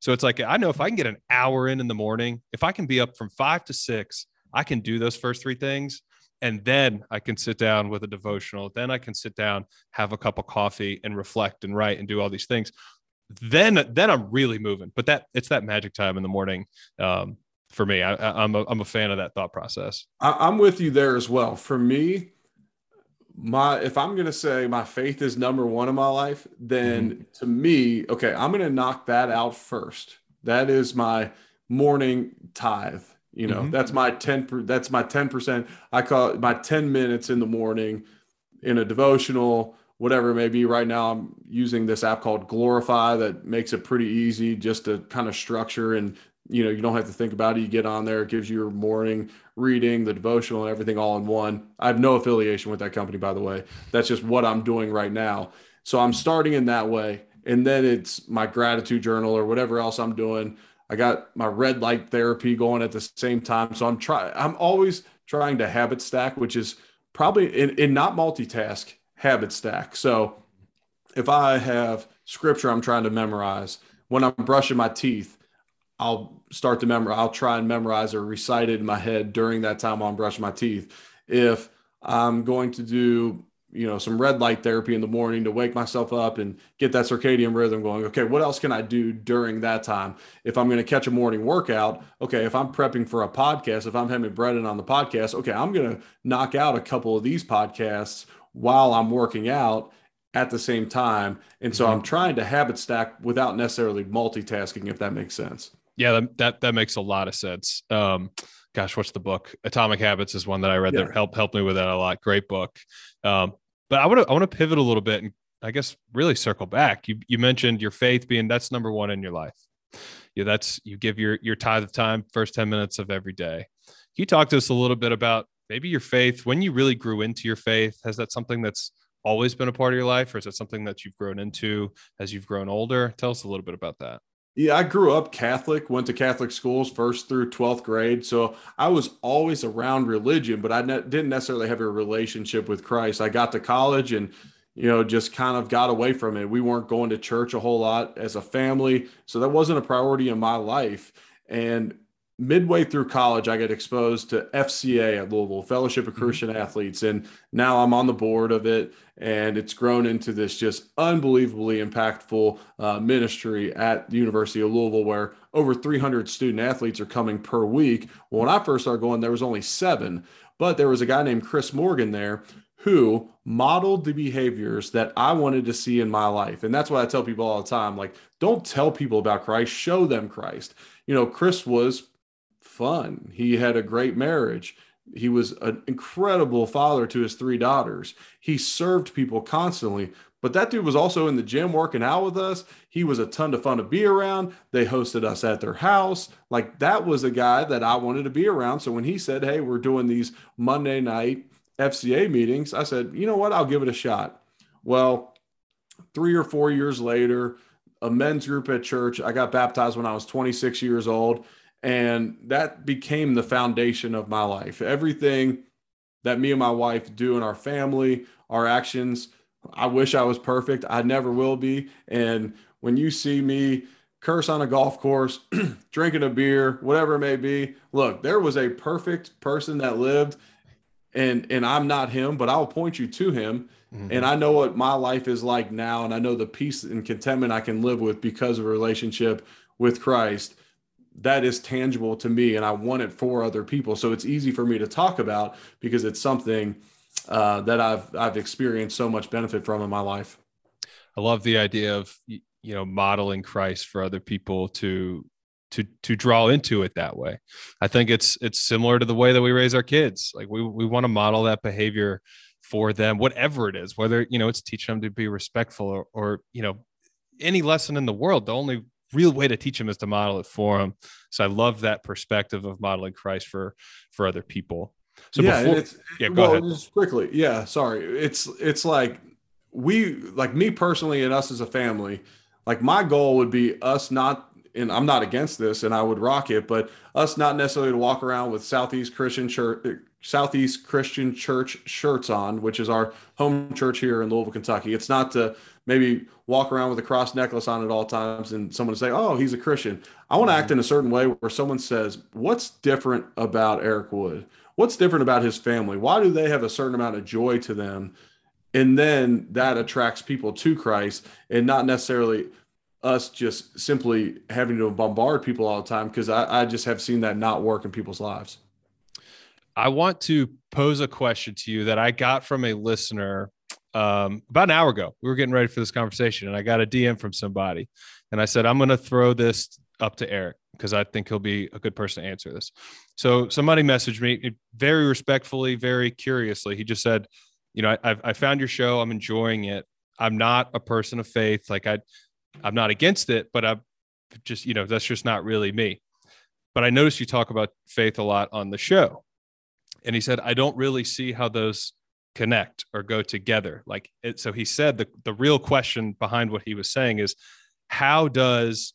So it's like, I know if I can get an hour in in the morning, if I can be up from five to six, I can do those first three things. And then I can sit down with a devotional. Then I can sit down, have a cup of coffee and reflect and write and do all these things then then I'm really moving. But that it's that magic time in the morning um, for me. I, am a, I'm a fan of that thought process. I, am with you there as well. For me, my if I'm gonna say my faith is number one in my life, then mm-hmm. to me, okay, I'm gonna knock that out first. That is my morning tithe. You know, mm-hmm. that's my 10 that's my 10%. I call it my 10 minutes in the morning in a devotional whatever it may be. Right now, I'm using this app called Glorify that makes it pretty easy just to kind of structure and you know you don't have to think about it. You get on there, it gives you your morning reading, the devotional, and everything all in one. I have no affiliation with that company, by the way. That's just what I'm doing right now. So I'm starting in that way, and then it's my gratitude journal or whatever else I'm doing. I got my red light therapy going at the same time. So I'm trying. I'm always trying to habit stack, which is probably in, in not multitask habit stack. So if I have scripture I'm trying to memorize, when I'm brushing my teeth, I'll start to memorize, I'll try and memorize or recite it in my head during that time while I'm brushing my teeth. If I'm going to do you know some red light therapy in the morning to wake myself up and get that circadian rhythm going okay what else can i do during that time if i'm going to catch a morning workout okay if i'm prepping for a podcast if i'm having brandon on the podcast okay i'm going to knock out a couple of these podcasts while I'm working out at the same time. And so mm-hmm. I'm trying to habit stack without necessarily multitasking, if that makes sense. Yeah, that that, that makes a lot of sense. Um, gosh, what's the book? Atomic Habits is one that I read yeah. that helped helped me with that a lot. Great book. Um, but I want to I want to pivot a little bit and I guess really circle back. You you mentioned your faith being that's number one in your life. Yeah, that's you give your your tithe of time first 10 minutes of every day. Can you talk to us a little bit about maybe your faith when you really grew into your faith has that something that's always been a part of your life or is it something that you've grown into as you've grown older tell us a little bit about that yeah i grew up catholic went to catholic schools first through 12th grade so i was always around religion but i ne- didn't necessarily have a relationship with christ. I got to college and you know just kind of got away from it. We weren't going to church a whole lot as a family so that wasn't a priority in my life. And midway through college, I get exposed to FCA at Louisville, Fellowship of mm-hmm. Christian mm-hmm. Athletes. And now I'm on the board of it. And it's grown into this just unbelievably impactful uh, ministry at the University of Louisville, where over 300 student athletes are coming per week. Well, when I first started going, there was only seven, but there was a guy named Chris Morgan there who modeled the behaviors that I wanted to see in my life. And that's why I tell people all the time like, don't tell people about Christ, show them Christ. You know, Chris was fun. He had a great marriage. He was an incredible father to his three daughters. He served people constantly. But that dude was also in the gym working out with us. He was a ton of fun to be around. They hosted us at their house. Like that was a guy that I wanted to be around. So when he said, Hey, we're doing these Monday night FCA meetings, I said, You know what? I'll give it a shot. Well, three or four years later, a men's group at church, I got baptized when I was 26 years old. And that became the foundation of my life. Everything that me and my wife do in our family, our actions, I wish I was perfect. I never will be. And when you see me curse on a golf course, drinking a beer, whatever it may be, look, there was a perfect person that lived and and I'm not him, but I'll point you to him. Mm-hmm. And I know what my life is like now and I know the peace and contentment I can live with because of a relationship with Christ that is tangible to me and I want it for other people. So it's easy for me to talk about because it's something uh, that I've I've experienced so much benefit from in my life. I love the idea of you know modeling Christ for other people to to to draw into it that way. I think it's it's similar to the way that we raise our kids. Like we we want to model that behavior for them, whatever it is, whether you know it's teaching them to be respectful or, or you know any lesson in the world. The only real way to teach them is to model it for them. So I love that perspective of modeling Christ for for other people. So yeah, before, it's, yeah, go well, ahead. Just quickly, yeah, sorry. It's it's like we like me personally and us as a family. Like my goal would be us not and I'm not against this, and I would rock it, but us not necessarily to walk around with Southeast Christian Church, Southeast Christian Church shirts on, which is our home church here in Louisville, Kentucky. It's not to maybe walk around with a cross necklace on at all times and someone say, "Oh, he's a Christian." I want to act in a certain way where someone says, "What's different about Eric Wood? What's different about his family? Why do they have a certain amount of joy to them?" And then that attracts people to Christ, and not necessarily us just simply having to bombard people all the time because I, I, just have seen that not work in people's lives. I want to pose a question to you that I got from a listener um, about an hour ago. We were getting ready for this conversation, and I got a DM from somebody, and I said, I'm going to throw this up to Eric because I think he'll be a good person to answer this. So somebody messaged me very respectfully, very curiously. He just said, you know, I, I found your show. I'm enjoying it. I'm not a person of faith. Like I, I'm not against it, but I'm just, you know, that's just not really me. But I noticed you talk about faith a lot on the show. And he said, I don't really see how those connect or go together. Like it, so he said the, the real question behind what he was saying is how does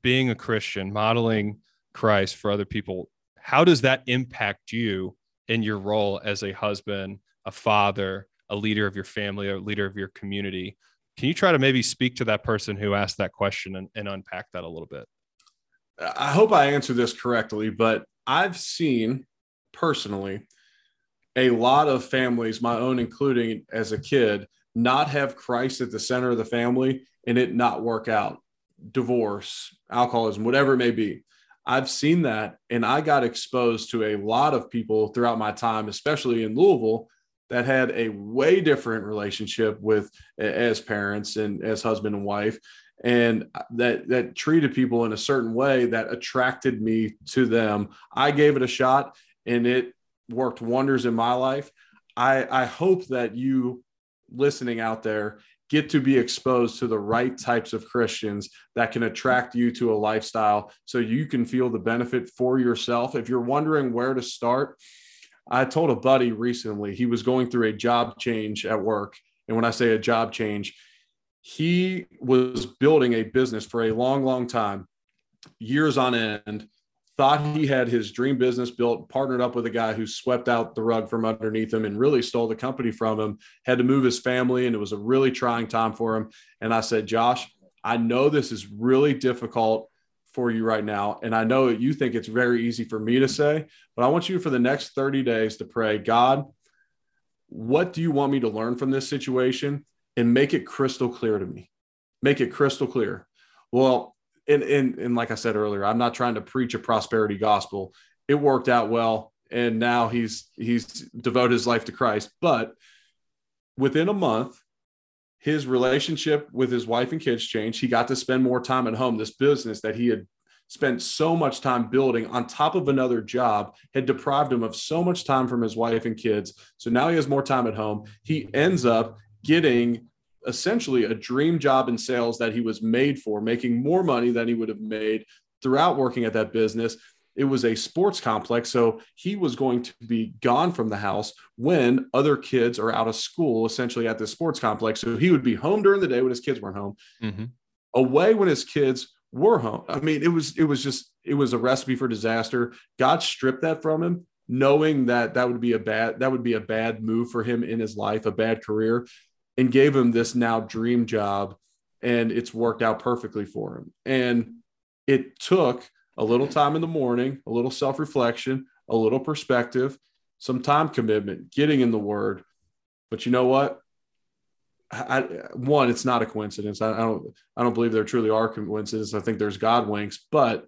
being a Christian, modeling Christ for other people, how does that impact you in your role as a husband, a father, a leader of your family, a leader of your community? Can you try to maybe speak to that person who asked that question and, and unpack that a little bit? I hope I answer this correctly, but I've seen personally a lot of families, my own including as a kid, not have Christ at the center of the family and it not work out. Divorce, alcoholism, whatever it may be. I've seen that and I got exposed to a lot of people throughout my time, especially in Louisville, that had a way different relationship with as parents and as husband and wife and that that treated people in a certain way that attracted me to them i gave it a shot and it worked wonders in my life i i hope that you listening out there get to be exposed to the right types of christians that can attract you to a lifestyle so you can feel the benefit for yourself if you're wondering where to start I told a buddy recently he was going through a job change at work. And when I say a job change, he was building a business for a long, long time, years on end, thought he had his dream business built, partnered up with a guy who swept out the rug from underneath him and really stole the company from him, had to move his family, and it was a really trying time for him. And I said, Josh, I know this is really difficult for you right now. And I know you think it's very easy for me to say, but I want you for the next 30 days to pray, God, what do you want me to learn from this situation? And make it crystal clear to me. Make it crystal clear. Well, and, and, and like I said earlier, I'm not trying to preach a prosperity gospel. It worked out well. And now he's he's devoted his life to Christ. But within a month, his relationship with his wife and kids changed. He got to spend more time at home. This business that he had spent so much time building on top of another job had deprived him of so much time from his wife and kids. So now he has more time at home. He ends up getting essentially a dream job in sales that he was made for, making more money than he would have made throughout working at that business it was a sports complex. So he was going to be gone from the house when other kids are out of school, essentially at the sports complex. So he would be home during the day when his kids weren't home, mm-hmm. away when his kids were home. I mean, it was it was just it was a recipe for disaster. God stripped that from him, knowing that that would be a bad that would be a bad move for him in his life, a bad career, and gave him this now dream job, and it's worked out perfectly for him. And it took a little time in the morning, a little self reflection, a little perspective, some time commitment, getting in the word. But you know what? I, one, it's not a coincidence. I, I, don't. I don't believe there truly are coincidences. I think there's God winks, but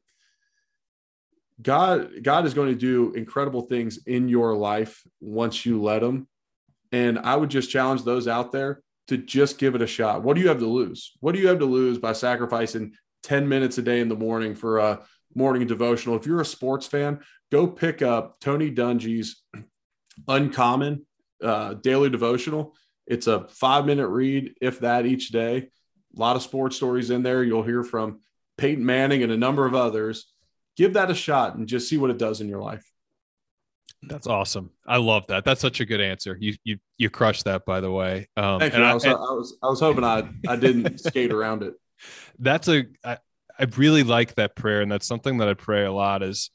God, God is going to do incredible things in your life once you let Him. And I would just challenge those out there to just give it a shot. What do you have to lose? What do you have to lose by sacrificing 10 minutes a day in the morning for a morning devotional. If you're a sports fan, go pick up Tony Dungy's Uncommon uh, daily devotional. It's a five minute read, if that, each day. A lot of sports stories in there. You'll hear from Peyton Manning and a number of others. Give that a shot and just see what it does in your life. That's awesome. I love that. That's such a good answer. You you you crushed that, by the way. Um, Thank you. I, I, was, and, I was I was hoping I I didn't skate around it. That's a I, I really like that prayer. And that's something that I pray a lot is,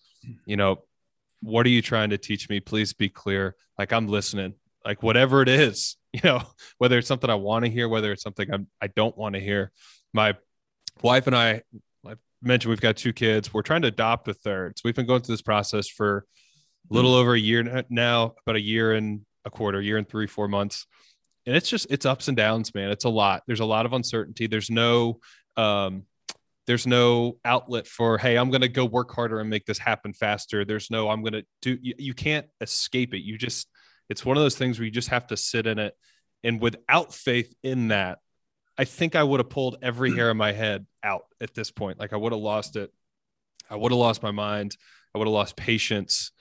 you know, what are you trying to teach me? Please be clear. Like I'm listening, like whatever it is, you know, whether it's something I want to hear, whether it's something I'm, I don't want to hear. My wife and I, I mentioned we've got two kids. We're trying to adopt a third. So we've been going through this process for a little over a year now, about a year and a quarter, year and three, four months. And it's just, it's ups and downs, man. It's a lot. There's a lot of uncertainty. There's no, um, there's no outlet for hey i'm going to go work harder and make this happen faster there's no i'm going to do you, you, can't escape it you just it's one of those things where you just have to sit in it and without faith in that i think i would have pulled every hair in my head out at this point like i would have lost it i would have lost my mind i would have lost patience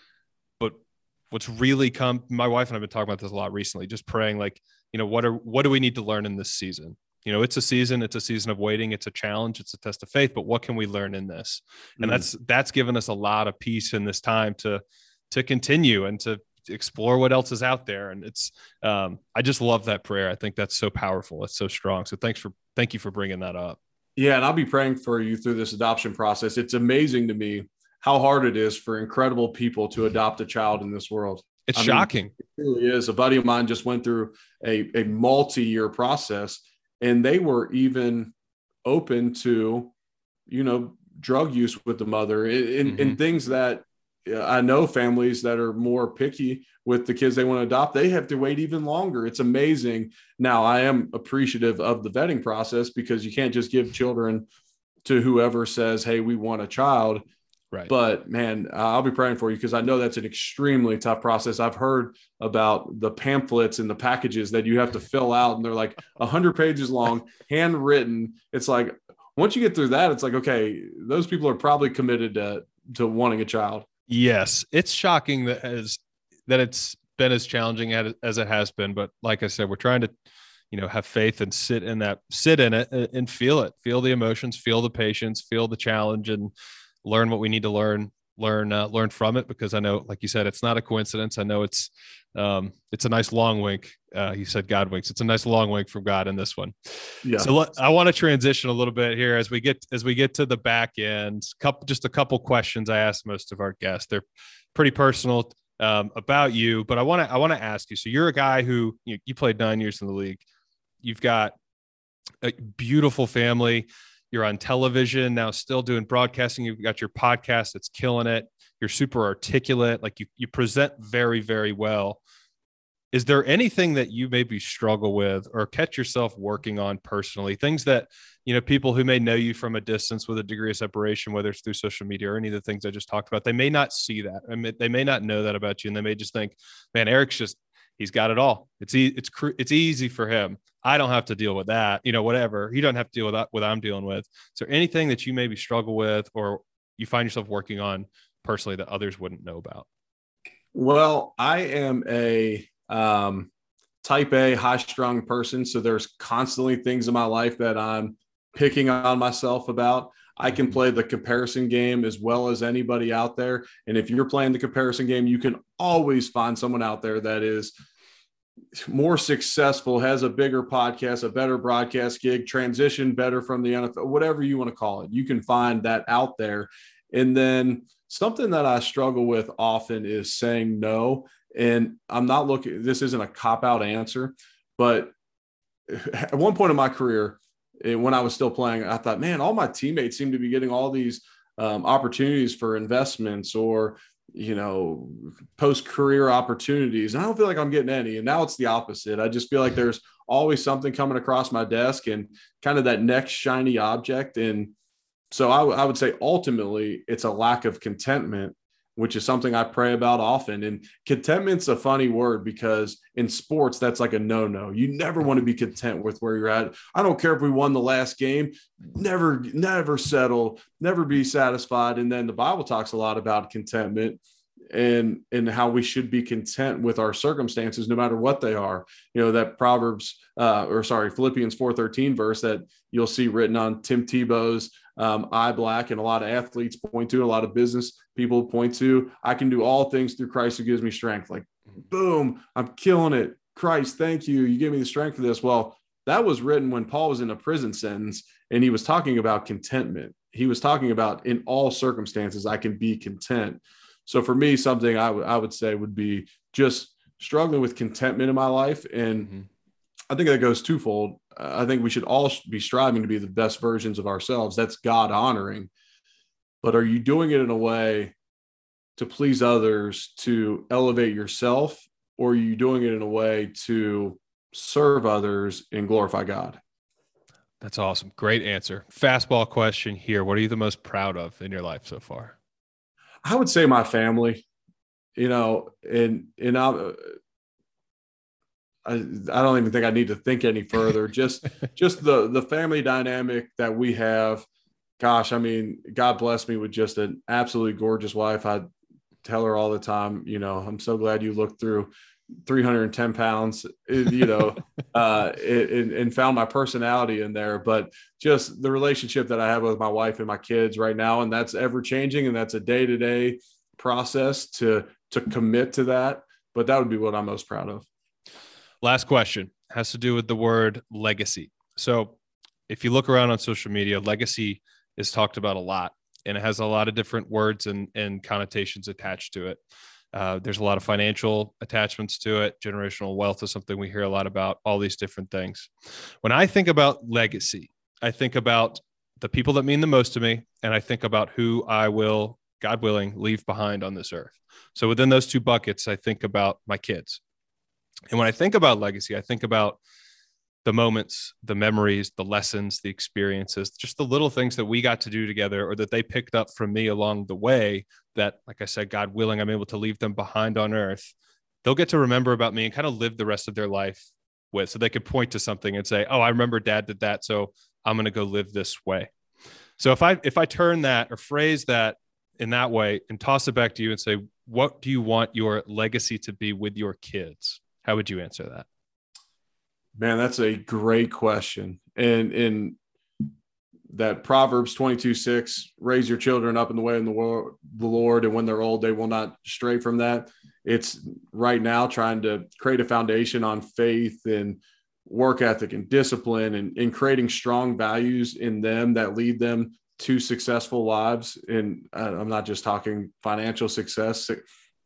what's really come my wife and i've been talking about this a lot recently just praying like you know what are what do we need to learn in this season? You know it's a season it's a season of waiting it's a challenge it's a test of faith but what can we learn in this? And mm. that's that's given us a lot of peace in this time to to continue and to explore what else is out there. And it's um i just love that prayer. I think that's so powerful. It's so strong. So thanks for thank you for bringing that up. Yeah and i'll be praying for you through this adoption process. It's amazing to me how hard it is for incredible people to adopt a child in this world it's I shocking mean, it really is a buddy of mine just went through a, a multi-year process and they were even open to you know drug use with the mother and, mm-hmm. and things that I know families that are more picky with the kids they want to adopt, they have to wait even longer. It's amazing. Now, I am appreciative of the vetting process because you can't just give children to whoever says, Hey, we want a child. Right. But man, I'll be praying for you because I know that's an extremely tough process. I've heard about the pamphlets and the packages that you have to fill out, and they're like 100 pages long, handwritten. It's like once you get through that, it's like, okay, those people are probably committed to, to wanting a child. Yes. It's shocking that as that it's been as challenging as it has been. But like I said, we're trying to, you know, have faith and sit in that, sit in it uh, and feel it, feel the emotions, feel the patience, feel the challenge and, learn what we need to learn learn uh, learn from it because I know, like you said, it's not a coincidence. I know it's um, it's a nice long wink. Uh, you said God winks. It's a nice long wink from God in this one. Yeah. So let, I want to transition a little bit here as we get as we get to the back end. Couple just a couple questions I ask most of our guests. They're pretty personal um, about you, but I want to I want to ask you. So you're a guy who you, you played nine years in the league. You've got a beautiful family you're on television now, still doing broadcasting. You've got your podcast that's killing it. You're super articulate. Like you, you present very, very well. Is there anything that you maybe struggle with or catch yourself working on personally? Things that, you know, people who may know you from a distance with a degree of separation, whether it's through social media or any of the things I just talked about, they may not see that. I mean, they may not know that about you. And they may just think, man, Eric's just he's got it all. It's e- it's cr- it's easy for him. I don't have to deal with that. You know, whatever. He doesn't have to deal with that what I'm dealing with. There anything that you maybe struggle with or you find yourself working on personally that others wouldn't know about? Well, I am a um, type A high strung person. So there's constantly things in my life that I'm picking on myself about. I can play the comparison game as well as anybody out there. And if you're playing the comparison game, you can always find someone out there that is more successful, has a bigger podcast, a better broadcast gig, transition better from the NFL, whatever you want to call it. You can find that out there. And then something that I struggle with often is saying no. And I'm not looking, this isn't a cop out answer, but at one point in my career, when I was still playing, I thought, man, all my teammates seem to be getting all these um, opportunities for investments or you know post career opportunities. And I don't feel like I'm getting any. And now it's the opposite. I just feel like there's always something coming across my desk and kind of that next shiny object. And so I, w- I would say ultimately it's a lack of contentment which is something I pray about often. And contentment's a funny word because in sports, that's like a no no. You never want to be content with where you're at. I don't care if we won the last game, never, never settle, never be satisfied. And then the Bible talks a lot about contentment and and how we should be content with our circumstances no matter what they are you know that proverbs uh, or sorry philippians 4.13 verse that you'll see written on tim tebow's um, eye black and a lot of athletes point to a lot of business people point to i can do all things through christ who gives me strength like boom i'm killing it christ thank you you give me the strength for this well that was written when paul was in a prison sentence and he was talking about contentment he was talking about in all circumstances, I can be content. So for me, something I, w- I would say would be just struggling with contentment in my life. And mm-hmm. I think that goes twofold. I think we should all be striving to be the best versions of ourselves. That's God honoring. But are you doing it in a way to please others, to elevate yourself, or are you doing it in a way to serve others and glorify God? That's awesome. Great answer. Fastball question here. What are you the most proud of in your life so far? I would say my family, you know, and, and I, I, I don't even think I need to think any further. Just, just the, the family dynamic that we have. Gosh, I mean, God bless me with just an absolutely gorgeous wife. I tell her all the time, you know, I'm so glad you looked through 310 pounds, you know, uh, and, and, found my personality in there. But just the relationship that I have with my wife and my kids right now, and that's ever changing, and that's a day to day process to to commit to that. But that would be what I'm most proud of. Last question has to do with the word legacy. So, if you look around on social media, legacy is talked about a lot, and it has a lot of different words and, and connotations attached to it. Uh, there's a lot of financial attachments to it. Generational wealth is something we hear a lot about, all these different things. When I think about legacy, I think about the people that mean the most to me, and I think about who I will, God willing, leave behind on this earth. So within those two buckets, I think about my kids. And when I think about legacy, I think about the moments, the memories, the lessons, the experiences, just the little things that we got to do together or that they picked up from me along the way that, like I said, God willing, I'm able to leave them behind on earth. They'll get to remember about me and kind of live the rest of their life with. So they could point to something and say, Oh, I remember dad did that. So I'm going to go live this way. So if I if I turn that or phrase that in that way and toss it back to you and say, what do you want your legacy to be with your kids? How would you answer that? Man, that's a great question. And in that Proverbs 22 6, raise your children up in the way of the, the Lord, and when they're old, they will not stray from that. It's right now trying to create a foundation on faith and work ethic and discipline and, and creating strong values in them that lead them to successful lives. And uh, I'm not just talking financial success,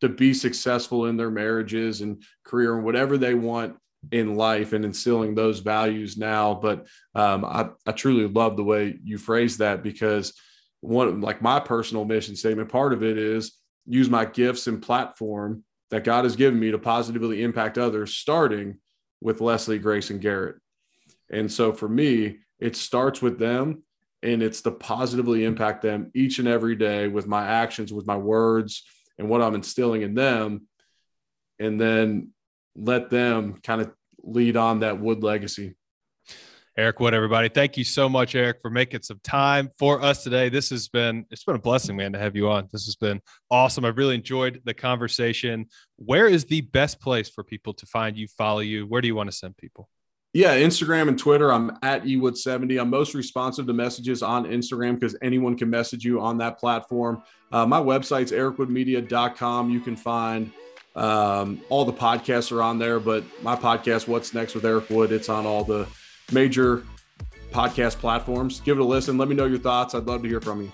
to be successful in their marriages and career and whatever they want in life and instilling those values now. But um, I, I truly love the way you phrase that because one, like my personal mission statement, part of it is use my gifts and platform that God has given me to positively impact others, starting with Leslie, Grace, and Garrett. And so for me, it starts with them and it's to positively impact them each and every day with my actions, with my words, and what I'm instilling in them. And then let them kind of lead on that wood legacy. Eric Wood, everybody. Thank you so much, Eric, for making some time for us today. This has been it's been a blessing, man, to have you on. This has been awesome. I've really enjoyed the conversation. Where is the best place for people to find you, follow you? Where do you want to send people? Yeah, Instagram and Twitter. I'm at ewood70. I'm most responsive to messages on Instagram because anyone can message you on that platform. Uh, my website's ericwoodmedia.com. You can find um, all the podcasts are on there, but my podcast, What's Next with Eric Wood, it's on all the major podcast platforms. Give it a listen. Let me know your thoughts. I'd love to hear from you.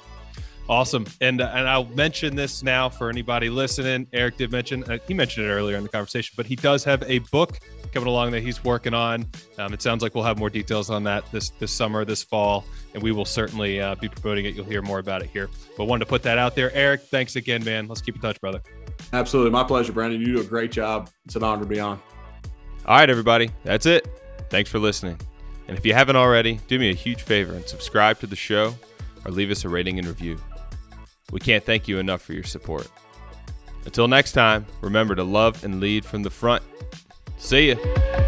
Awesome. And uh, and I'll mention this now for anybody listening. Eric did mention uh, he mentioned it earlier in the conversation, but he does have a book coming along that he's working on. Um, it sounds like we'll have more details on that this this summer, this fall, and we will certainly uh, be promoting it. You'll hear more about it here. But wanted to put that out there. Eric, thanks again, man. Let's keep in touch, brother. Absolutely. My pleasure, Brandon. You do a great job. It's an honor to be on. All right, everybody. That's it. Thanks for listening. And if you haven't already, do me a huge favor and subscribe to the show or leave us a rating and review. We can't thank you enough for your support. Until next time, remember to love and lead from the front. See ya.